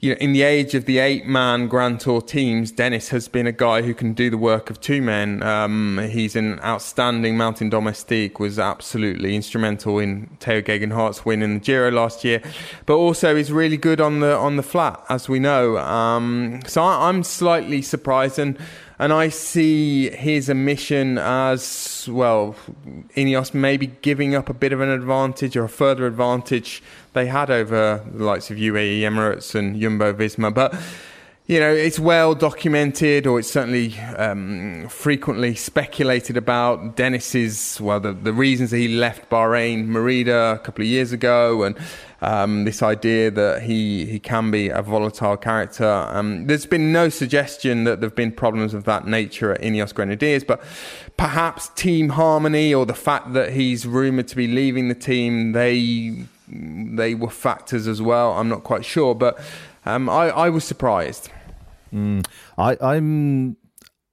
you know, in the age of the eight-man Grand Tour teams, Dennis has been a guy who can do the work of two men. Um, he's an outstanding mountain domestique, was absolutely instrumental in Tao Geoghegan win in the Giro last year, but also is really good on the on the flat, as we know. Um, so I, I'm slightly surprised and and I see his omission as well. Ineos maybe giving up a bit of an advantage or a further advantage they had over the likes of UAE Emirates and Jumbo Visma, but. You know, it's well documented, or it's certainly um, frequently speculated about Dennis's, well, the, the reasons that he left Bahrain Merida a couple of years ago, and um, this idea that he, he can be a volatile character. Um, there's been no suggestion that there have been problems of that nature at Ineos Grenadiers, but perhaps team harmony or the fact that he's rumoured to be leaving the team, they they were factors as well. I'm not quite sure, but um, I, I was surprised. Mm, I, I'm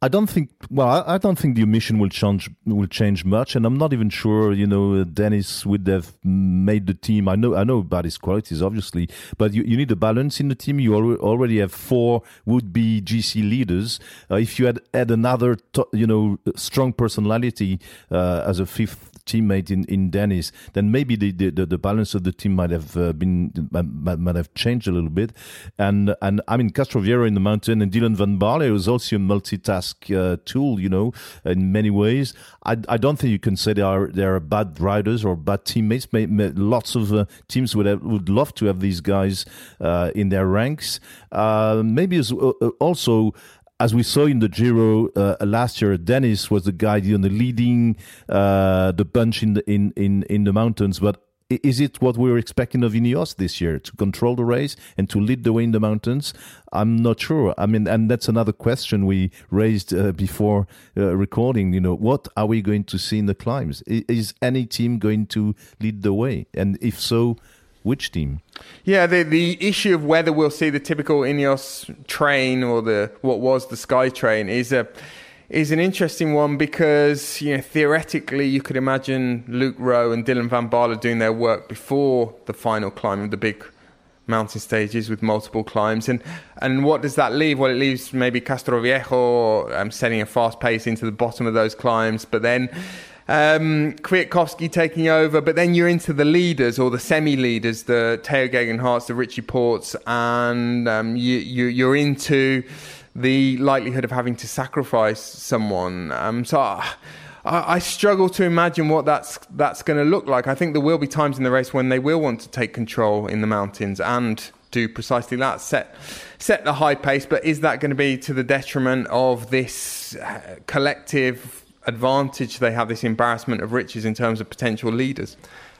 I don't think. Well, I, don't think the omission will change will change much, and I'm not even sure. You know, Dennis would have made the team. I know, I know about his qualities, obviously, but you, you need a balance in the team. You already have four would-be GC leaders. Uh, if you had had another, you know, strong personality uh, as a fifth teammate in, in Dennis, then maybe the, the, the balance of the team might have uh, been might, might, have changed a little bit. And and I mean Castroviejo in the mountain and Dylan Van Baarle was also a multitask uh, tool, you know, in many ways. I, I don't think you can say they are they are bad riders or bad teammates. May, may, lots of uh, teams would have, would love to have these guys uh, in their ranks. Uh, maybe as, uh, also as we saw in the Giro uh, last year, Dennis was the guy you know, leading uh, the bunch in the in, in, in the mountains. But is it what we were expecting of Ineos this year to control the race and to lead the way in the mountains? I'm not sure. I mean, and that's another question we raised uh, before uh, recording. You know, what are we going to see in the climbs? Is any team going to lead the way? And if so, which team? Yeah, the the issue of whether we'll see the typical Ineos train or the what was the Sky train is a is an interesting one because you know theoretically you could imagine Luke Rowe and Dylan Van Baarle doing their work before the final climb of the big mountain stages with multiple climbs. And and what does that leave? Well it leaves maybe Castroviejo um, setting a fast pace into the bottom of those climbs. But then um, Kwiatkowski taking over, but then you're into the leaders or the semi-leaders, the Tao Geoghegan Harts, the Richie Portes, and um, you, you, you're into the likelihood of having to sacrifice someone. Um, so I, I, struggle to imagine what that's that's going to look like. I think there will be times in the race when they will want to take control in the mountains and do precisely that set set the high pace. But is that going to be to the detriment of this uh, collective advantage they have? This embarrassment of riches in terms of potential leaders.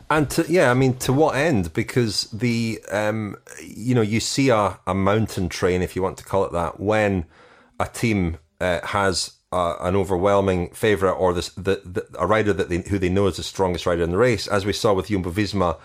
And to, yeah, I mean, to what end? Because the um, you know you see a, a mountain train, if you want to call it that, when a team uh, has uh, an overwhelming favourite or this, the, the, a rider that they, who they know is the strongest rider in the race, as we saw with Jumbo Visma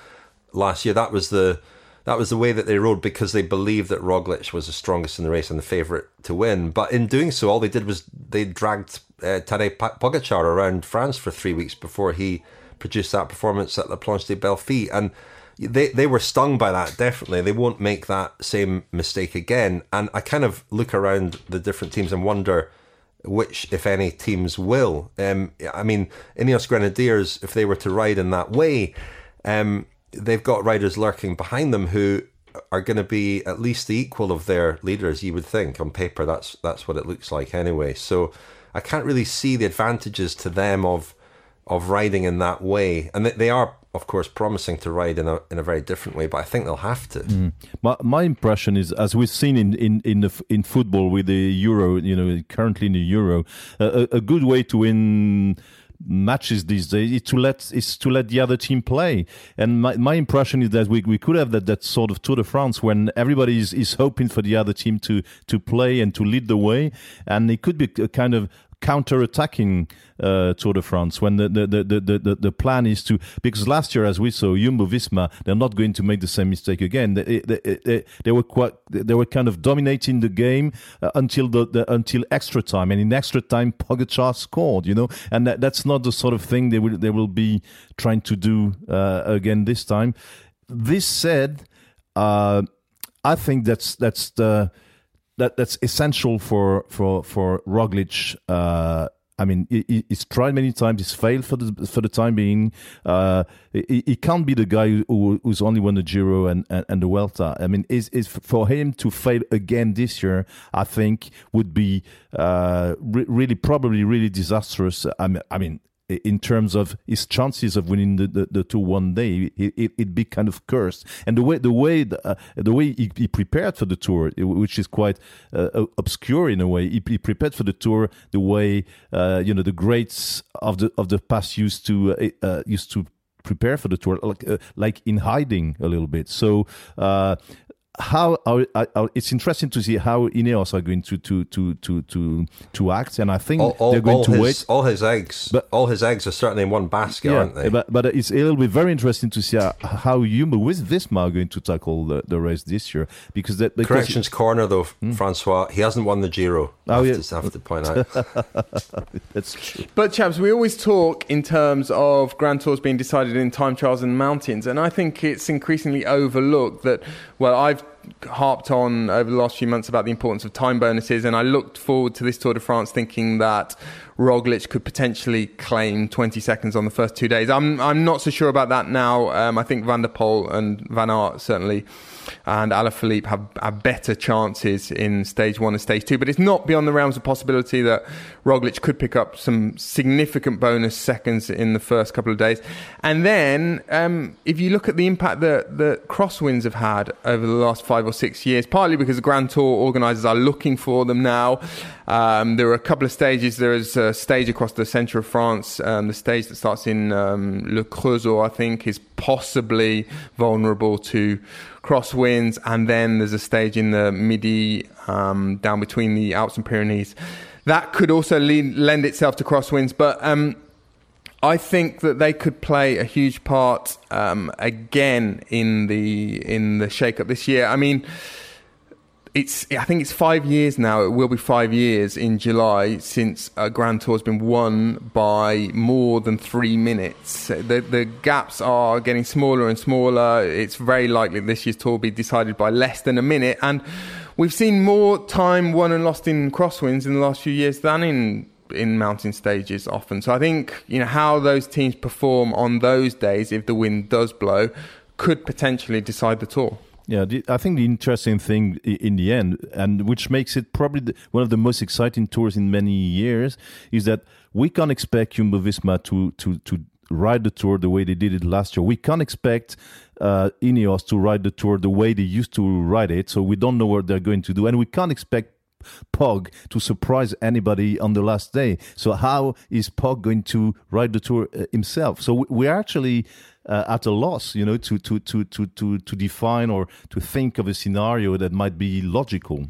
last year. That was the that was the way that they rode because they believed that Roglic was the strongest in the race and the favourite to win. But in doing so, all they did was they dragged uh, Tadej Pogacar around France for three weeks before he produced that performance at La Planche de Filles. And they, they were stung by that, definitely. They won't make that same mistake again. And I kind of look around the different teams and wonder which, if any, teams will. Um, I mean, Ineos Grenadiers, if they were to ride in that way, um, they've got riders lurking behind them who are going to be at least the equal of their leaders. You would think on paper that's that's what it looks like anyway. So I can't really see the advantages to them of of riding in that way, and they are of course promising to ride in a in a very different way, but I think they'll have to. Mm. My my impression is, as we've seen in in in, the, in football with the Euro, you know, currently in the Euro, a, a good way to win matches these days is to let is to let the other team play. And my, my impression is that we, we could have that, that sort of Tour de France when everybody is, is hoping for the other team to to play and to lead the way, and it could be a kind of counter-attacking uh, Tour de France when the, the, the, the, the, plan is to because last year as we saw Jumbo Visma they're not going to make the same mistake again. They, they, they, they were quite they were kind of dominating the game uh, until the, the, until extra time. And in extra time Pogacar scored you know? And that, that's not the sort of thing they will they will be trying to do uh, again this time. This said uh, I think that's that's the that that's essential for for for Roglic. Uh, I mean, he, he's tried many times. He's failed for the for the time being. Uh, he, he, can't be the guy who, who's only won the Giro and, and, and the Vuelta. I mean, is is for him to fail again this year? I think would be uh, re- really probably really disastrous. I mean, I mean, in terms of his chances of winning the, the, the tour one day, it, it, would be kind of cursed. And the way the way the, uh, the way he, he, prepared for the tour, which is quite uh, obscure in a way, he, he, prepared for the tour the way uh, you know the greats of the of the past used to uh, uh, used to prepare for the tour, like uh, like in hiding a little bit. So how are, are, it's interesting to see how Ineos are going to to to to to, to act, and I think all, all, they're going to his, wait. All his eggs, but all his eggs are certainly in one basket, yeah, aren't they? But but it's it'll be very interesting to see how, how Jumbo with Visma are going to tackle the, the race this year because that because corrections it, corner though, hmm? Francois, he hasn't won the Giro. Oh yeah, to, have to point out. That's true. But chaps, we always talk in terms of Grand Tours being decided in time trials and mountains, and I think it's increasingly overlooked that. Well, I've harped on over the last few months about the importance of time bonuses, and I looked forward to this Tour de France thinking that Roglic could potentially claim 20 seconds on the first two days. I'm I'm not so sure about that now. Um, I think Van der Poel and Van Aert certainly and Alaphilippe have, have better chances in stage one and stage two. But it's not beyond the realms of possibility that Roglic could pick up some significant bonus seconds in the first couple of days. And then, um, if you look at the impact that the crosswinds have had over the last five or six years, partly because the Grand Tour organisers are looking for them now. Um, there are a couple of stages. There is a stage across the centre of France. Um, the stage that starts in um, Le Creusot, I think, is possibly vulnerable to crosswinds, and then there's a stage in the Midi um, down between the Alps and Pyrenees. That could also lead, lend itself to crosswinds, but um, I think that they could play a huge part um, again in the in the shake-up this year. I mean it's I think it's five years now. It will be five years in July since a Grand Tour has been won by more than three minutes. The the gaps are getting smaller and smaller. It's very likely this year's tour will be decided by less than a minute. And we've seen more time won and lost in crosswinds in the last few years than in in mountain stages often. So I think you know how those teams perform on those days if the wind does blow could potentially decide the tour. Yeah, the, I think the interesting thing in the end, and which makes it probably the, one of the most exciting tours in many years, is that we can't expect Jumbo Visma to to to ride the tour the way they did it last year. We can't expect uh, Ineos to ride the tour the way they used to ride it, so we don't know what they're going to do, and we can't expect Pog to surprise anybody on the last day. So how is Pog going to ride the tour uh, himself? So we're actually uh, at a loss, you know, to, to, to, to, to, to define or to think of a scenario that might be logical.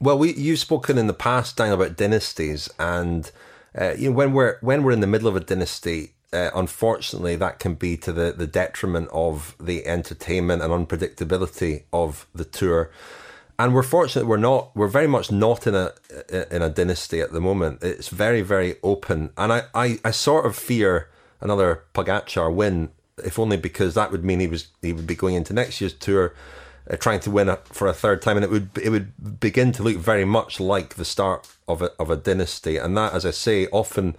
Well, we you've spoken in the past, Daniel, about dynasties, and uh, you know when we're when we're in the middle of a dynasty, uh, unfortunately, that can be to the, the detriment of the entertainment and unpredictability of the tour. And we're fortunate we're not we're very much not in a in a dynasty at the moment. It's very very open, and I I, I sort of fear another Pogacar win, if only because that would mean he was he would be going into next year's tour. Uh, trying to win a, for a third time, and it would it would begin to look very much like the start of a of a dynasty, and that, as I say, often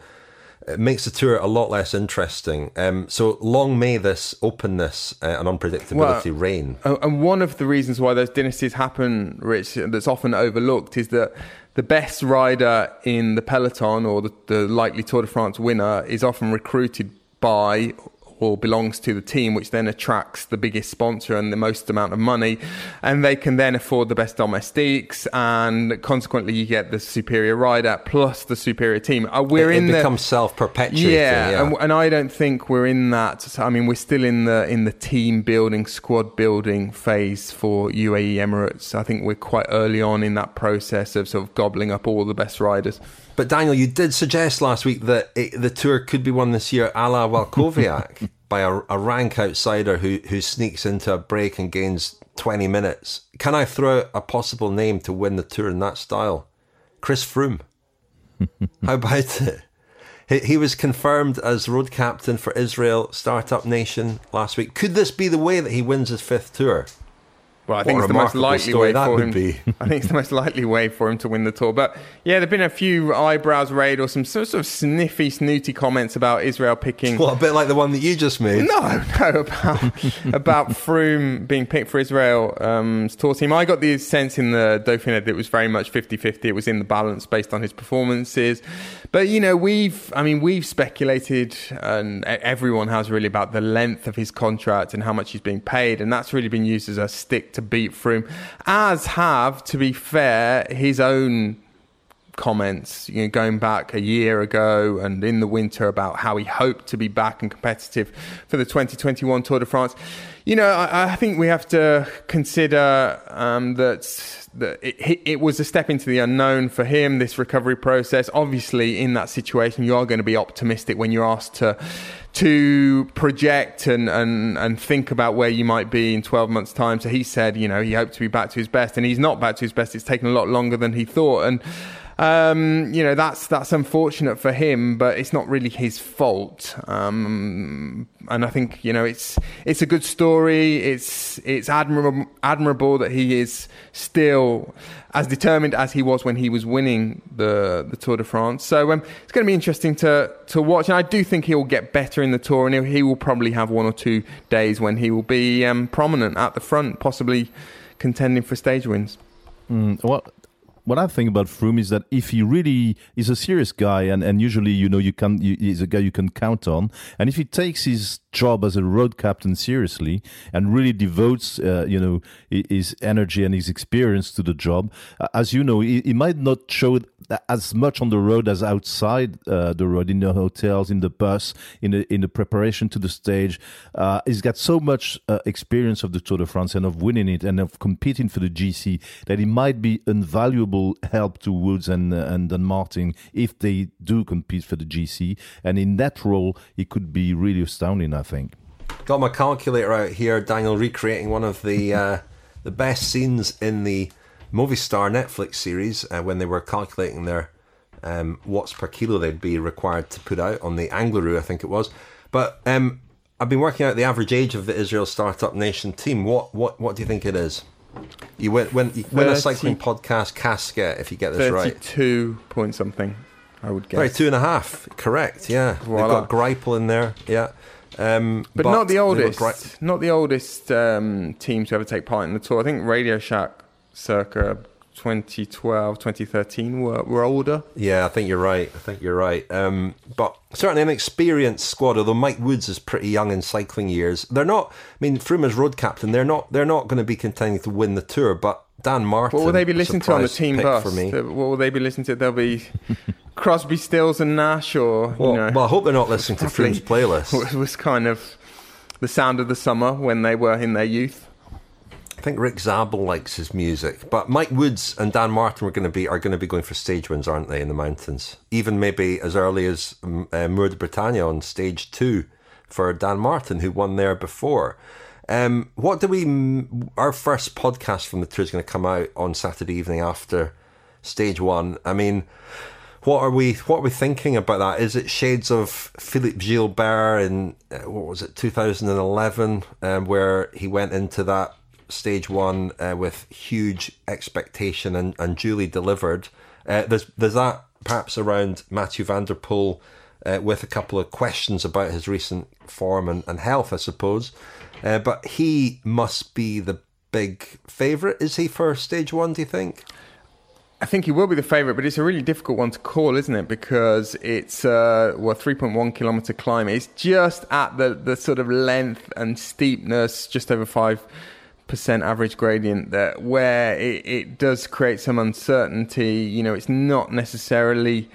it makes the tour a lot less interesting. Um, so long may this openness uh, and unpredictability well, reign. And one of the reasons why those dynasties happen, Rich, that's often overlooked, is that the best rider in the peloton or the, the likely Tour de France winner is often recruited by or belongs to the team, which then attracts the biggest sponsor and the most amount of money. And they can then afford the best domestiques, and consequently, you get the superior rider plus the superior team. Uh, we're it, in it becomes self perpetuating. Yeah, yeah. And, and, I don't think we're in that. I mean, we're still in the in the team building, squad building phase for UAE Emirates. I think we're quite early on in that process of sort of gobbling up all the best riders. But Daniel, you did suggest last week that it, the tour could be won this year a la Walkowiak by a, a, rank outsider who, who sneaks into a break and gains 20 minutes. Can I throw out a possible name to win the tour in that style? Chris Froome. How about it? He, he was confirmed as road captain for Israel Startup Nation last week. Could this be the way that he wins his fifth tour? Well, I think it's the most likely way for him. Be. I think it's the most likely way for him to win the tour. But yeah, there've been a few eyebrows raised or some sort of sniffy, snooty comments about Israel picking. Well, a bit like the one that you just made. No, no, about about Froome being picked for Israel's um, tour team. I got the sense in the Dauphiné that it was very much 50-50. It was in the balance based on his performances. But you know, we've, I mean, we've speculated, and everyone has really about the length of his contract and how much he's being paid, and that's really been used as a stick to beat Froome, as have, to be fair, his own comments, you know, going back a year ago and in the winter about how he hoped to be back and competitive for the 2021 Tour de France. You know, I, I think we have to consider um, that, that it, it, was a step into the unknown for him, this recovery process. Obviously, in that situation, you are going to be optimistic when you're asked to to project and, and, and think about where you might be in 12 months' time. So he said, you know, he hoped to be back to his best, and he's not back to his best. It's taken a lot longer than he thought. And um, you know that's that's unfortunate for him, but it's not really his fault. Um, and I think you know it's it's a good story. It's it's admirable admirable that he is still as determined as he was when he was winning the the Tour de France. So um, it's going to be interesting to to watch. And I do think he will get better in the Tour, and he will probably have one or two days when he will be um, prominent at the front, possibly contending for stage wins. Mm, well, what I think about Froome is that if he really is a serious guy, and, and usually you know you can you, he's a guy you can count on, and if he takes his job as a road captain seriously and really devotes uh, you know his energy and his experience to the job, uh, as you know, he, he, might not show as much on the road as outside uh, the road in the hotels, in the bus, in the in the preparation to the stage. Uh, he's got so much uh, experience of the Tour de France and of winning it and of competing for the GC that he might be invaluable help to Woods and uh, and Dan Martin if they do compete for the GC. And in that role, it could be really astounding. I think. Got my calculator out here, Daniel, recreating one of the uh, the best scenes in the Movistar Netflix series uh, when they were calculating their um, watts per kilo they'd be required to put out on the Angliru, I think it was. But um, I've been working out the average age of the Israel Startup Nation team. What what what do you think it is? You win, win, you win a cycling podcast casket if you get this 32 right. Thirty-two point something, I would guess. two and a half correct? Yeah, Voila. they've got Greipel in there. Yeah, um, but, but, not the oldest. Gri- not the oldest um, team to ever take part in the tour. I think Radio Shack, circa 2012, 2013 were, were older. Yeah, I think you're right. I think you're right. Um, but certainly an experienced squad. Although Mike Woods is pretty young in cycling years, they're not. I mean, Froome is road captain. They're not. They're not going to be contending to win the tour. But Dan Martin. What will they be listening to on the team bus? For me. What will they be listening to? They'll be Crosby, Stills, and Nash, or Well, you know, well, I hope they're not listening to. Froome's playlist. it was kind of the sound of the summer when they were in their youth. Think Rick Zabel likes his music, but Mike Woods and Dan Martin are going to be are going to be going for stage wins, aren't they, in the mountains? Even maybe as early as um, uh, Mûr-de-Bretagne on stage two for Dan Martin, who won there before. Um, what do we? Our first podcast from the tour is going to come out on Saturday evening after stage one. I mean, what are we? What are we thinking about that? Is it shades of Philippe Gilbert in uh, what was it, 2011, um, where he went into that stage one uh, with huge expectation and, and duly delivered? Uh, there's there's that perhaps around Mathieu Van der Poel uh, with a couple of questions about his recent form and, and health, I suppose. Uh, but he must be the big favourite, is he, for stage one, do you think? I think he will be the favourite, but it's a really difficult one to call, isn't it? Because it's uh, well, 3.1 kilometre climb. It's just at the, the sort of length and steepness, just over five percent average gradient that where it, it does create some uncertainty. You know, it's not necessarily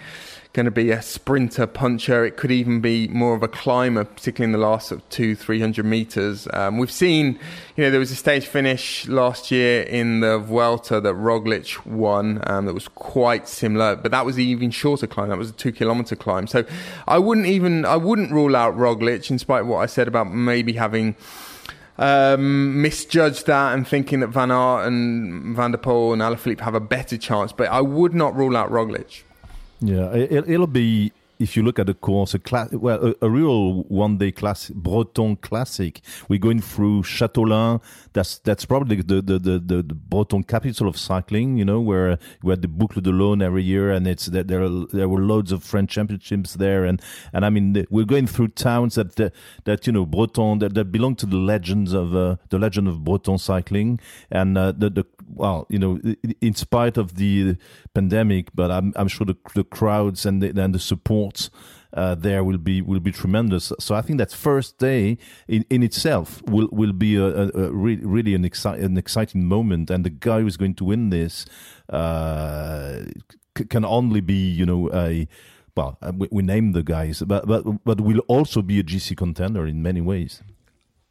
going to be a sprinter puncher. It could even be more of a climber, particularly in the last sort of two, three hundred meters. Um, we've seen, you know, there was a stage finish last year in the Vuelta that Roglic won. Um, that was quite similar, but that was an even shorter climb. That was a two kilometer climb. So I wouldn't even, I wouldn't rule out Roglic, in spite of what I said about maybe having um, misjudged that and thinking that Van Aert and Van der Poel and Alaphilippe have a better chance. But I would not rule out Roglic. Yeah, it, it'll be if you look at the course, a class, well, a, a real one-day class, Breton classic. We're going through Châteaulin. That's that's probably the the, the, the, Breton capital of cycling. You know, where we had the Boucle de l'Aulne every year, and it's that there are, there were loads of French championships there, and and I mean we're going through towns that that, that you know Breton that, that belong to the legends of uh, the legend of Breton cycling, and uh, the the well, you know, in spite of the pandemic, but I'm I'm sure the the crowds and the, and the support uh, there will be will be tremendous. So I think that first day in, in itself will will be a, a, a re- really an, exci- an exciting moment, and the guy who's going to win this uh, can only be you know a well uh, we, we name the guys, but but but will also be a GC contender in many ways.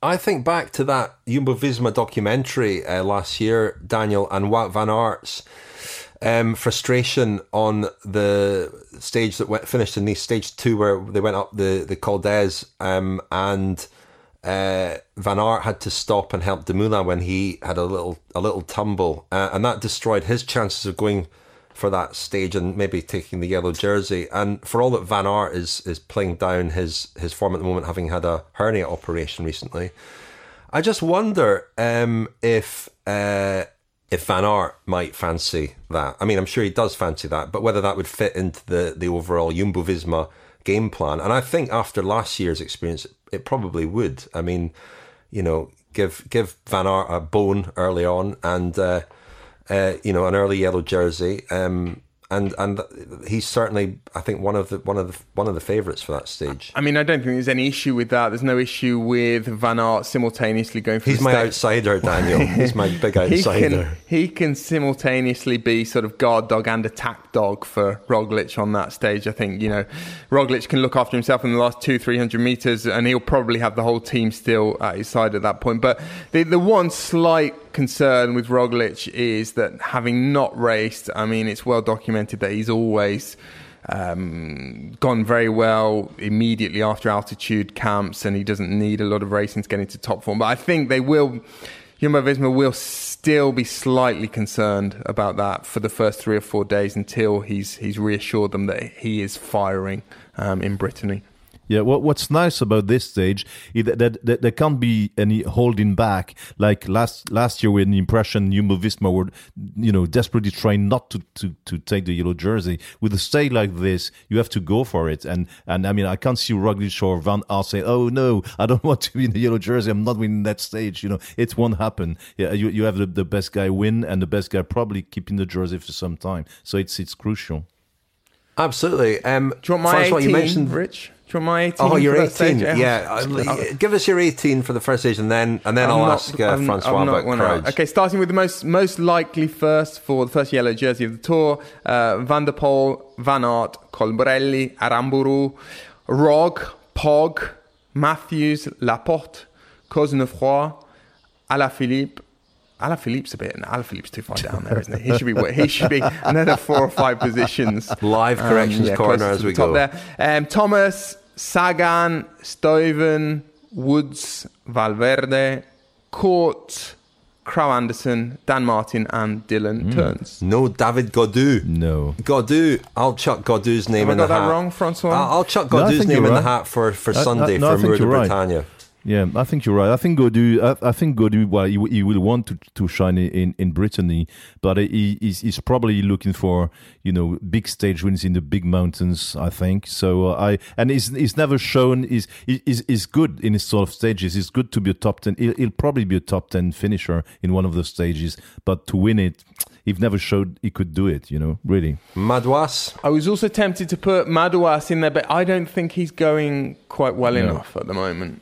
I think back to that Jumbo Visma documentary uh, last year, Daniel, and Wout van Aert's um, frustration on the stage that went, finished in the stage two, where they went up the the Col d'Èze, um, and uh, Van Aert had to stop and help Dumoulin when he had a little a little tumble, uh, and that destroyed his chances of going for that stage and maybe taking the yellow jersey. And for all that Van Aert is is playing down his his form at the moment, having had a hernia operation recently, I just wonder um, if uh, if Van Aert might fancy that. I mean, I'm sure he does fancy that, but whether that would fit into the the overall Jumbo Visma game plan. And I think after last year's experience, it probably would. I mean, you know, give give Van Aert a bone early on and. Uh, uh, you know, an early yellow jersey, um, and and he's certainly, I think, one of the one of the one of the favourites for that stage. I mean, I don't think there's any issue with that. There's no issue with Van Aert simultaneously going for He's my stage. outsider, Daniel. He's my big He outsider. can, he can simultaneously be sort of guard dog and attack dog for Roglic on that stage. I think, you know, Roglic can look after himself in the last two, three hundred metres and he'll probably have the whole team still at his side at that point. But the, the one slight concern with Roglic is that having not raced, I mean, it's well documented that he's always um, gone very well immediately after altitude camps, and he doesn't need a lot of racing to get into top form. But I think they will, Jumbo Visma will still be slightly concerned about that for the first three or four days until he's he's reassured them that he is firing um, in Brittany. Yeah, what, what's nice about this stage is that, that, that there can't be any holding back. Like last last year, when the impression Jumbo Visma were, you know, desperately trying not to, to, to take the yellow jersey. With a stage like this, you have to go for it. And and I mean, I can't see Roglic or Van Aert say, "Oh no, I don't want to be in the yellow jersey. I'm not winning that stage." You know, it won't happen. Yeah, you you have the, the best guy win, and the best guy probably keeping the jersey for some time. So it's it's crucial. Absolutely. Um, Do you want my Francois, 18, you mentioned Rich? My 18? Oh, you're 18. stage? Yeah, uh, give us your 18 for the first stage, and then and then I'm I'll not- ask uh, I'm- Francois I'm about one crowds. out. Okay, starting with the most most likely first for the first yellow jersey of the tour: uh, Van der Poel, Van Aert, Colbrelli, Aranburu, Rog, Pog, Matthews, Laporte, Cosnefroy, Alaphilippe. Alaphilippe's a bit. And Alaphilippe's too far down there, isn't he? He should be. He should be another four or five positions. Live corrections Um, yeah, corner as we go. There. Um, Thomas, Sagan, Stuyven, Woods, Valverde, Cort, Kragh Andersen, Dan Martin, and Dylan Hmm. Teuns. No, David Gaudu. No. Gaudu, I'll chuck Gaudu's name Have I in got the that hat. wrong, Francois? I'll, I'll chuck No, Gaudu's think name you're in the hat for, for I- I- Sunday no, I for think Mûr de right. Bretagne. Yeah, I think you're right. I think Gaudu. I, I think Gaudu. Well, he, he will want to to shine in in Brittany, but he, he's, he's probably looking for you know big stage wins in the big mountains. I think so. Uh, I and he's he's never shown. He's is is good in his sort of stages. He's good to be a top ten. He'll, he'll probably be a top ten finisher in one of those stages, but to win it. He's never showed he could do it, you know, really. Madouas, I was also tempted to put Madouas in there, but I don't think he's going quite well No. enough at the moment.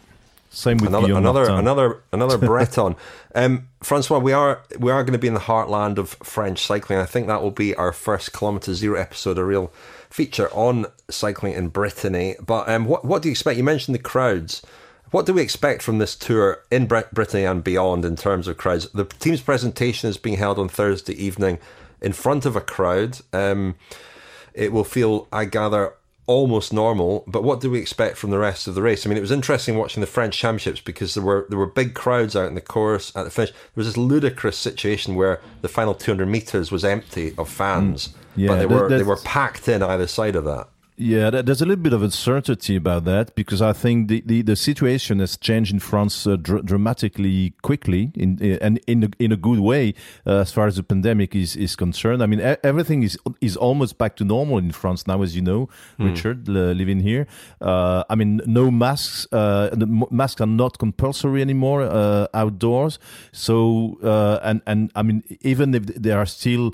Same with another another another another Breton. Um, Francois, we are we are going to be in the heartland of French cycling. I think that will be our first kilometre zero episode, a real feature on cycling in Brittany. But um, what what do you expect? You mentioned the crowds. What do we expect from this tour in Brit- Brittany and beyond in terms of crowds? The team's presentation is being held on Thursday evening in front of a crowd. Um, it will feel, I gather, almost normal. But what do we expect from the rest of the race? I mean, it was interesting watching the French Championships because there were there were big crowds out in the course at the finish. There was this ludicrous situation where the final 200 meters was empty of fans, mm. Yeah, but they were they were packed in either side of that. Yeah, there's a little bit of uncertainty about that because I think the, the, the situation has changed in France uh, dr- dramatically quickly in, and in a, in a good way uh, as far as the pandemic is, is concerned. I mean, everything is is almost back to normal in France now, as you know, Richard, uh, living here. Uh, I mean, no masks. Uh, the m- masks are not compulsory anymore uh, outdoors. So, uh, and and I mean, even if there are still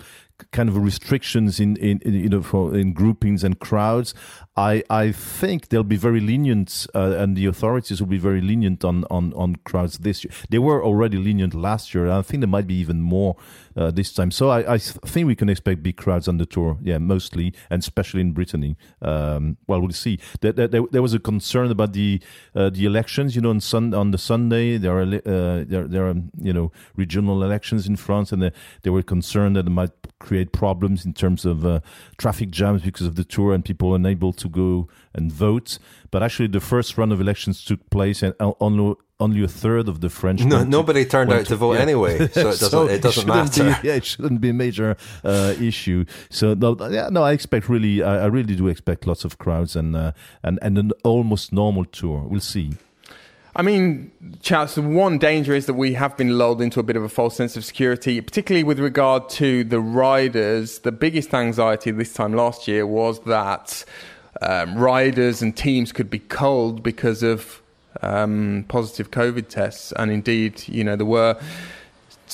kind of restrictions in, in, in you know for in groupings and crowds. I i think they'll be very lenient uh, and the authorities will be very lenient on, on on crowds this year. They were already lenient last year and i think there might be even more uh, this time. So i i think we can expect big crowds on the tour yeah mostly and especially in brittany. Um, well we'll see. There, there, there was a concern about the uh, the elections you know on sun on the sunday. There are uh, there there are you know regional elections in france and they, they were concerned that it might create problems in terms of uh, traffic jams because of the tour and people unable to go and vote. But actually, the first round of elections took place, and only only a third of the French. No, to- nobody turned out to vote yeah. anyway, so it doesn't it doesn't shouldn't matter. Be, yeah, it shouldn't be a major uh, issue. So no, yeah, no, I expect really, I, I really do expect lots of crowds and uh, and and an almost normal tour. We'll see. I mean, Charles, one danger is that we have been lulled into a bit of a false sense of security, particularly with regard to the riders. The biggest anxiety this time last year was that um, riders and teams could be cold because of um, positive COVID tests. And indeed, you know, there were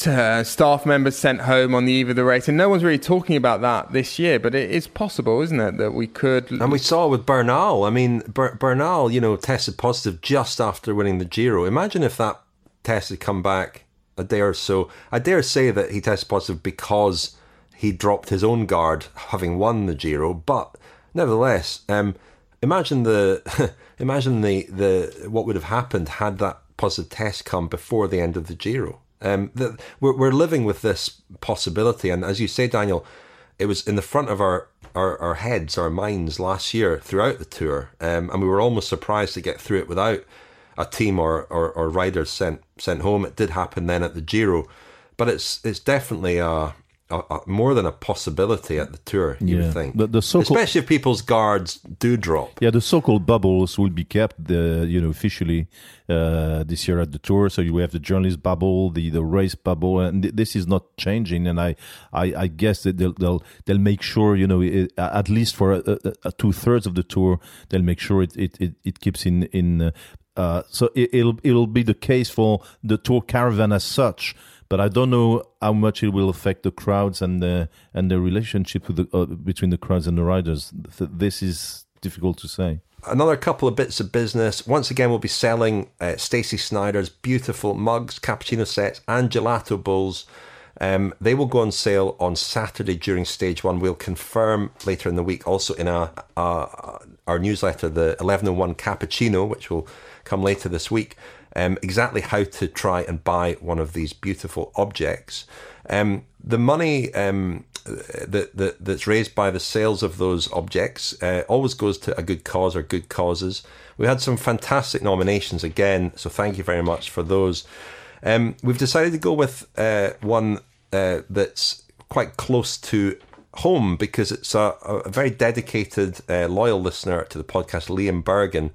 uh, staff members sent home on the eve of the race. And no one's really talking about that this year, but it is possible, isn't it, that we could. And we saw with Bernal. I mean, Ber- Bernal, you know, tested positive just after winning the Giro. Imagine if that test had come back a day or so. I dare say that he tested positive because he dropped his own guard, having won the Giro. But nevertheless, um, imagine the imagine the the what would have happened had that positive test come before the end of the Giro. Um, we're, we're living with this possibility, and as you say, Daniel, it was in the front of our, our, our heads, our minds last year throughout the tour, um, and we were almost surprised to get through it without a team or, or, or riders sent sent home. It did happen then at the Giro, but it's it's definitely a a, a, more than a possibility at the tour. You Yeah. would think, The- the especially if people's guards do drop. Yeah, the so-called bubbles will be kept, the you know, officially uh, this year at the tour. So you have the journalist bubble, the, the race bubble, and th- this is not changing. And I, I, I guess that they'll, they'll they'll make sure you know it, at least for a, a, two thirds of the tour, they'll make sure it it, it, it keeps in in. Uh, uh, so it, it'll it'll be the case for the tour caravan as such. But I don't know how much it will affect the crowds and the and the relationship the, uh, between the crowds and the riders. This is difficult to say. Another couple of bits of business. Once again, we'll be selling uh, Stacey Snyder's beautiful mugs, cappuccino sets, and gelato bowls. Um, they will go on sale on Saturday during stage one. We'll confirm later in the week, also in a, uh, our newsletter, the 1101 Cappuccino, which will come later this week, um, exactly how to try and buy one of these beautiful objects. Um, the money um, that, that that's raised by the sales of those objects uh, always goes to a good cause or good causes. We had some fantastic nominations again, so thank you very much for those. Um, we've decided to go with uh, one uh, that's quite close to home because it's a, a very dedicated, uh, loyal listener to the podcast, Liam Bergen,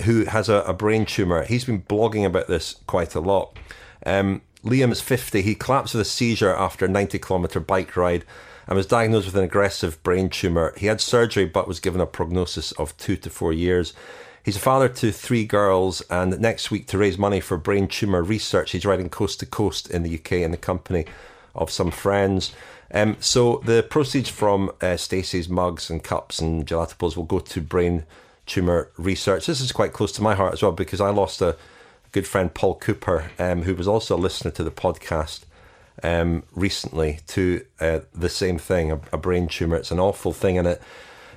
who has a, a brain tumor. He's been blogging about this quite a lot. Um, Liam is 50. He collapsed with a seizure after a 90 kilometer bike ride and was diagnosed with an aggressive brain tumor. He had surgery but was given a prognosis of two to four years. He's a father to three girls, and next week, to raise money for brain tumor research, he's riding coast to coast in the UK in the company of some friends. Um, so the proceeds from uh, Stacey's mugs and cups and gelato bowls will go to brain tumor research. This is quite close to my heart as well because I lost a good friend Paul Cooper, um, who was also a listener to the podcast um, recently, to uh, the same thing, a, a brain tumor. It's an awful thing, and it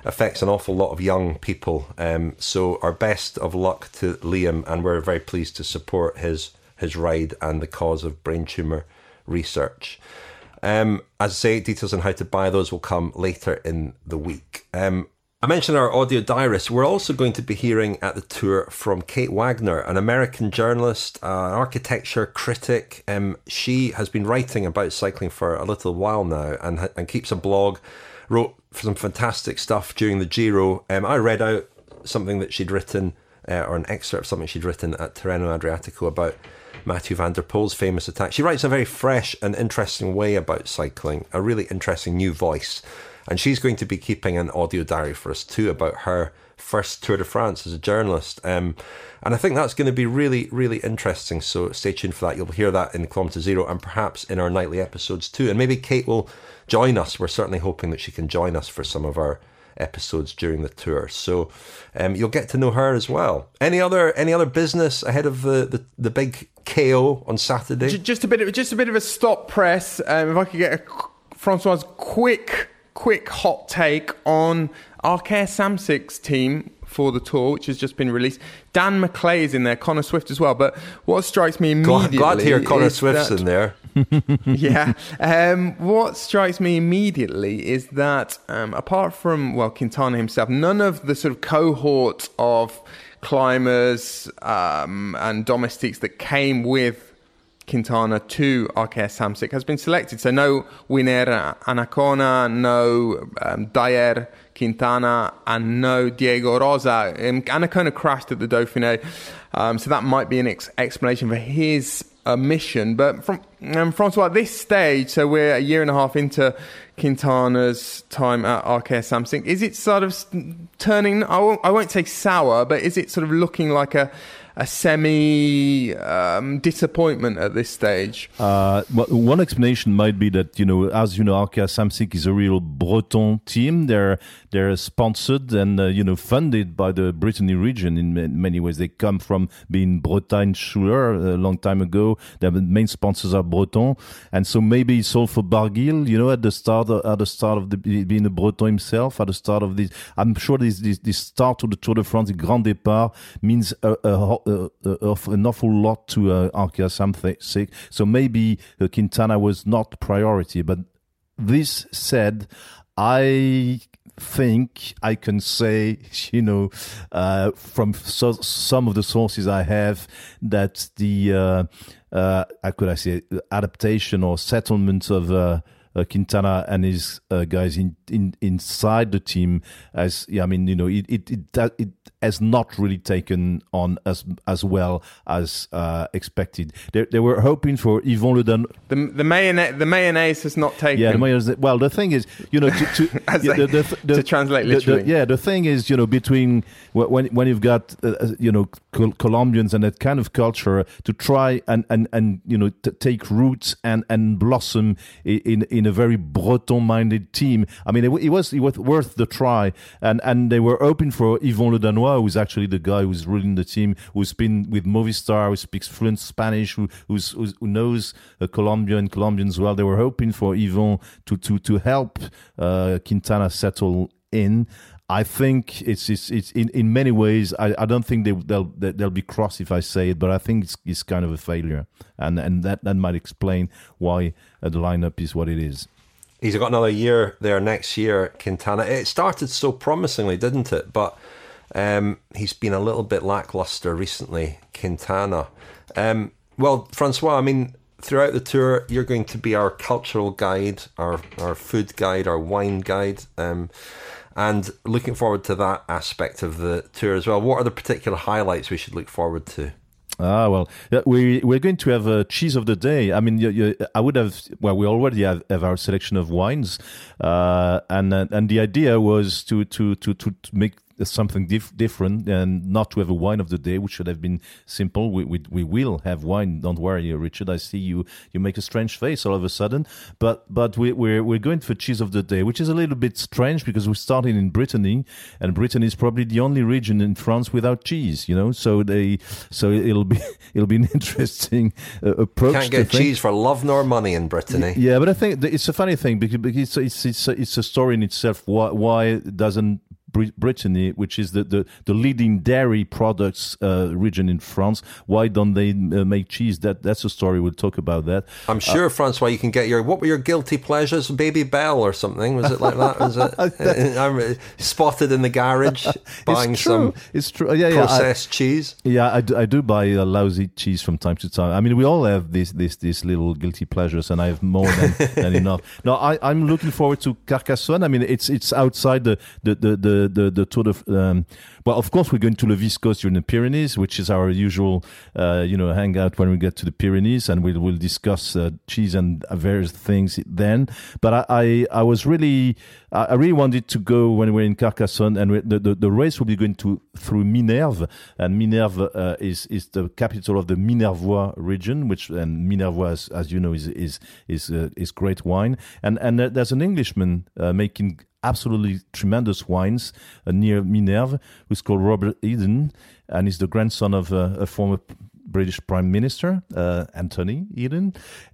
affects an awful lot of young people. Um, so our best of luck to Liam, and we're very pleased to support his his ride and the cause of brain tumor research. Um, as I say, details on how to buy those will come later in the week. Um, I mentioned our audio diarist. We're also going to be hearing at the tour from Kate Wagner, an American journalist, uh, an architecture critic. Um, she has been writing about cycling for a little while now and, and keeps a blog. Wrote some fantastic stuff during the Giro. Um, I read out something that she'd written, uh, or an excerpt of something she'd written at Tirreno Adriatico about Mathieu van der Poel's famous attack. She writes a very fresh and interesting way about cycling, a really interesting new voice. And she's going to be keeping an audio diary for us too about her first Tour de France as a journalist. Um, and I think that's going to be really, really interesting. So stay tuned for that. You'll hear that in Kilometre Zero and perhaps in our nightly episodes too. And maybe Kate will join us. We're certainly hoping that she can join us for some of our episodes during the tour. So um, you'll get to know her as well. Any other any other business ahead of the, the, the big KO on Saturday? Just a bit of just a bit of a stop press. Um, if I could get a Francois quick quick hot take on Arkea Samsic's team for the tour, which has just been released. Dan McLay is in there, Connor Swift as well. But what strikes me immediately glad to hear Connor Swift's that- in there. yeah. Um, what strikes me immediately is that um, apart from well Quintana himself, none of the sort of cohort of climbers um, and domestiques that came with Quintana to Arkea Samsic has been selected. So no Winner Anacona, no um, Dayer Quintana, and no Diego Rosa. Um, Anacona crashed at the Dauphiné, um, so that might be an ex- explanation for his omission. But from um, Francois, at this stage, so we're a year and a half into Quintana's time at Samsic. Is it sort of turning? I won't, I won't say sour, but is it sort of looking like a a semi um, disappointment at this stage? Uh, one explanation might be that you know, as you know, Arkea Samsic is a real Breton team. They're they're sponsored and uh, you know funded by the Brittany region in many ways. They come from being Bretagne Schuller a long time ago. Their main sponsors are Breton, and so maybe it's all for Barguil. You know, at the start at the start of the being a Breton himself, at the start of this, I'm sure this this, this start to the Tour de France, the Grand Départ, means a, a, uh, uh, an awful lot to uh, Arkea Samsic. So maybe uh, Quintana was not priority. But this said, I think I can say, you know, uh, from so, some of the sources I have that the uh, uh, how could I say adaptation or settlement of uh, uh, Quintana and his uh, guys in, in inside the team as yeah, I mean you know it it it, it has not really taken on as as well as uh, expected. They, they were hoping for Yvon Ledanois. The the mayonnaise the mayonnaise has not taken. Yeah, the mayonnaise. Well, the thing is, you know, to to, yeah, the, the, the, to translate literally. yeah, the thing is, you know, between when when you've got uh, uh, you know Col- Colombians and that kind of culture to try and and and you know t- take roots and and blossom in in a very Breton-minded team. I mean, it, it was it was worth the try, and and they were hoping for Yvon Le Who's actually the guy who's ruling the team, who's been with Movistar, who speaks fluent Spanish, who who's, who knows uh, Colombia and Colombians well. They were hoping for Yvon to to to help uh, Quintana settle in. I think it's it's, it's in, in many ways. I, I don't think they they'll they'll be cross if I say it, but I think it's, it's kind of a failure, and and that that might explain why uh, the lineup is what it is. He's got another year there next year, Quintana. It started so promisingly, didn't it? But um, he's been a little bit lackluster recently, Quintana. Um, well, Francois, I mean, throughout the tour, you're going to be our cultural guide, our our food guide, our wine guide. Um, and looking forward to that aspect of the tour as well. What are the particular highlights we should look forward to? Ah well, we we're going to have a cheese of the day. I mean, you, you, I would have. Well, we already have, have our selection of wines, uh, and and the idea was to to to to make something dif- different and not to have a wine of the day, which should have been simple. We, we, we will have wine. Don't worry, Richard. I see you, you make a strange face all of a sudden. But, but we, we're, we're going for cheese of the day, which is a little bit strange because we're starting in Brittany and Brittany is probably the only region in France without cheese, you know? So they, so it'll be, it'll be an interesting uh, approach. Can't get cheese for love nor money in Brittany. Yeah, but I think it's a funny thing because, because it's, it's, it's, a, it's a story in itself. Why, why doesn't Brittany, which is the, the, the leading dairy products uh, region in France. Why don't they uh, make cheese? That that's a story. We'll talk about that. I'm sure, uh, Francois, you can get your what were your guilty pleasures? Babybel or something? Was it like that? Was it? I'm spotted in the garage buying it's some. It's true. Yeah, yeah. Processed I, cheese. Yeah, I do, I do buy a lousy cheese from time to time. I mean, we all have these these these little guilty pleasures, and I have more than, than enough. No, I, I'm looking forward to Carcassonne. I mean, it's it's outside the the the, the the the Tour de. Um, well, of course, we're going to Le Viscos during the Pyrenees, which is our usual, uh, you know, hangout when we get to the Pyrenees, and we'll we'll discuss uh, cheese and various things then. But I, I, I was really, I really wanted to go when we are in Carcassonne, and the, the, the race will be going to through Minerve, and Minerve uh, is is the capital of the Minervois region, which and Minervois, as, as you know, is is is uh, is great wine, and and uh, there's an Englishman uh, making absolutely tremendous wines uh, near Minerve, who's called Robert Eden, and he's the grandson of uh, a former British Prime Minister, uh, Anthony Eden,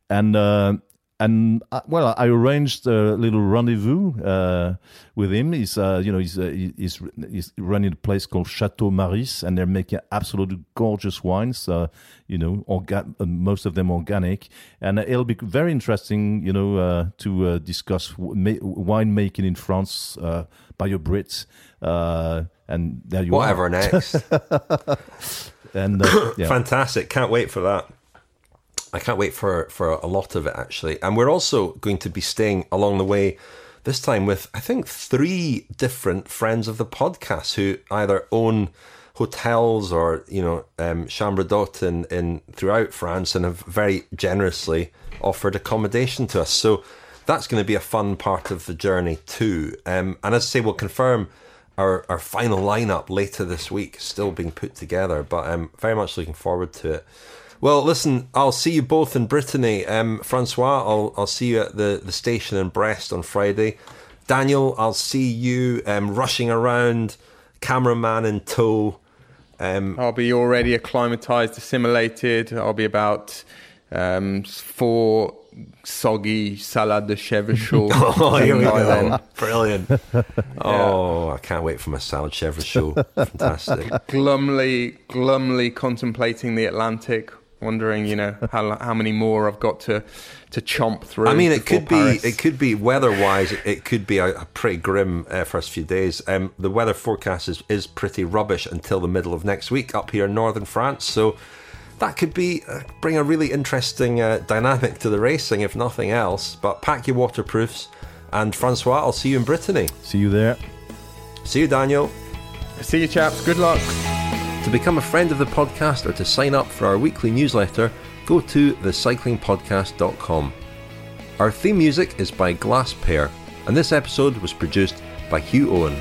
and uh, and uh, well, I arranged a little rendezvous uh, with him. He's, uh, you know, he's, uh, he's, he's running a place called Chateau Maris, and they're making absolutely gorgeous wines. Uh, you know, orga- uh, most of them organic, and it'll be very interesting, you know, to discuss ma- wine making in France by your Brits. and there you Whatever are. next. and yeah. fantastic! Can't wait for that. I can't wait for, for a lot of it actually. And we're also going to be staying along the way this time with I think three different friends of the podcast who either own hotels or you know um, chambre d'hôte in, in throughout France and have very generously offered accommodation to us. So that's going to be a fun part of the journey too. Um, and as I say, we'll confirm our, our final lineup later this week, still being put together. But I'm very much looking forward to it. Well, listen, I'll see you both in Brittany. Um, Francois, I'll, I'll see you at the, the station in Brest on Friday. Daniel, I'll see you um, rushing around, cameraman in tow. Um, I'll be already acclimatized, assimilated. I'll be about um, four soggy salad de chaud. oh, here we go. Brilliant. yeah. Oh, I can't wait for my salad chaud. Fantastic. glumly, glumly contemplating the Atlantic wondering, you know, how how many more I've got to to chomp through. I mean, it could Paris. be it could be weather wise, it could be a, a pretty grim uh, first few days. Um, the weather forecast is is pretty rubbish until the middle of next week up here in northern France. So that could be uh, bring a really interesting uh, dynamic to the racing, if nothing else. But pack your waterproofs, and Francois, I'll see you in Brittany. See you there. See you, Daniel. See you, chaps. Good luck. To become a friend of the podcast or to sign up for our weekly newsletter, go to thecyclingpodcast.com. Our theme music is by Glass Pair, and this episode was produced by Hugh Owen.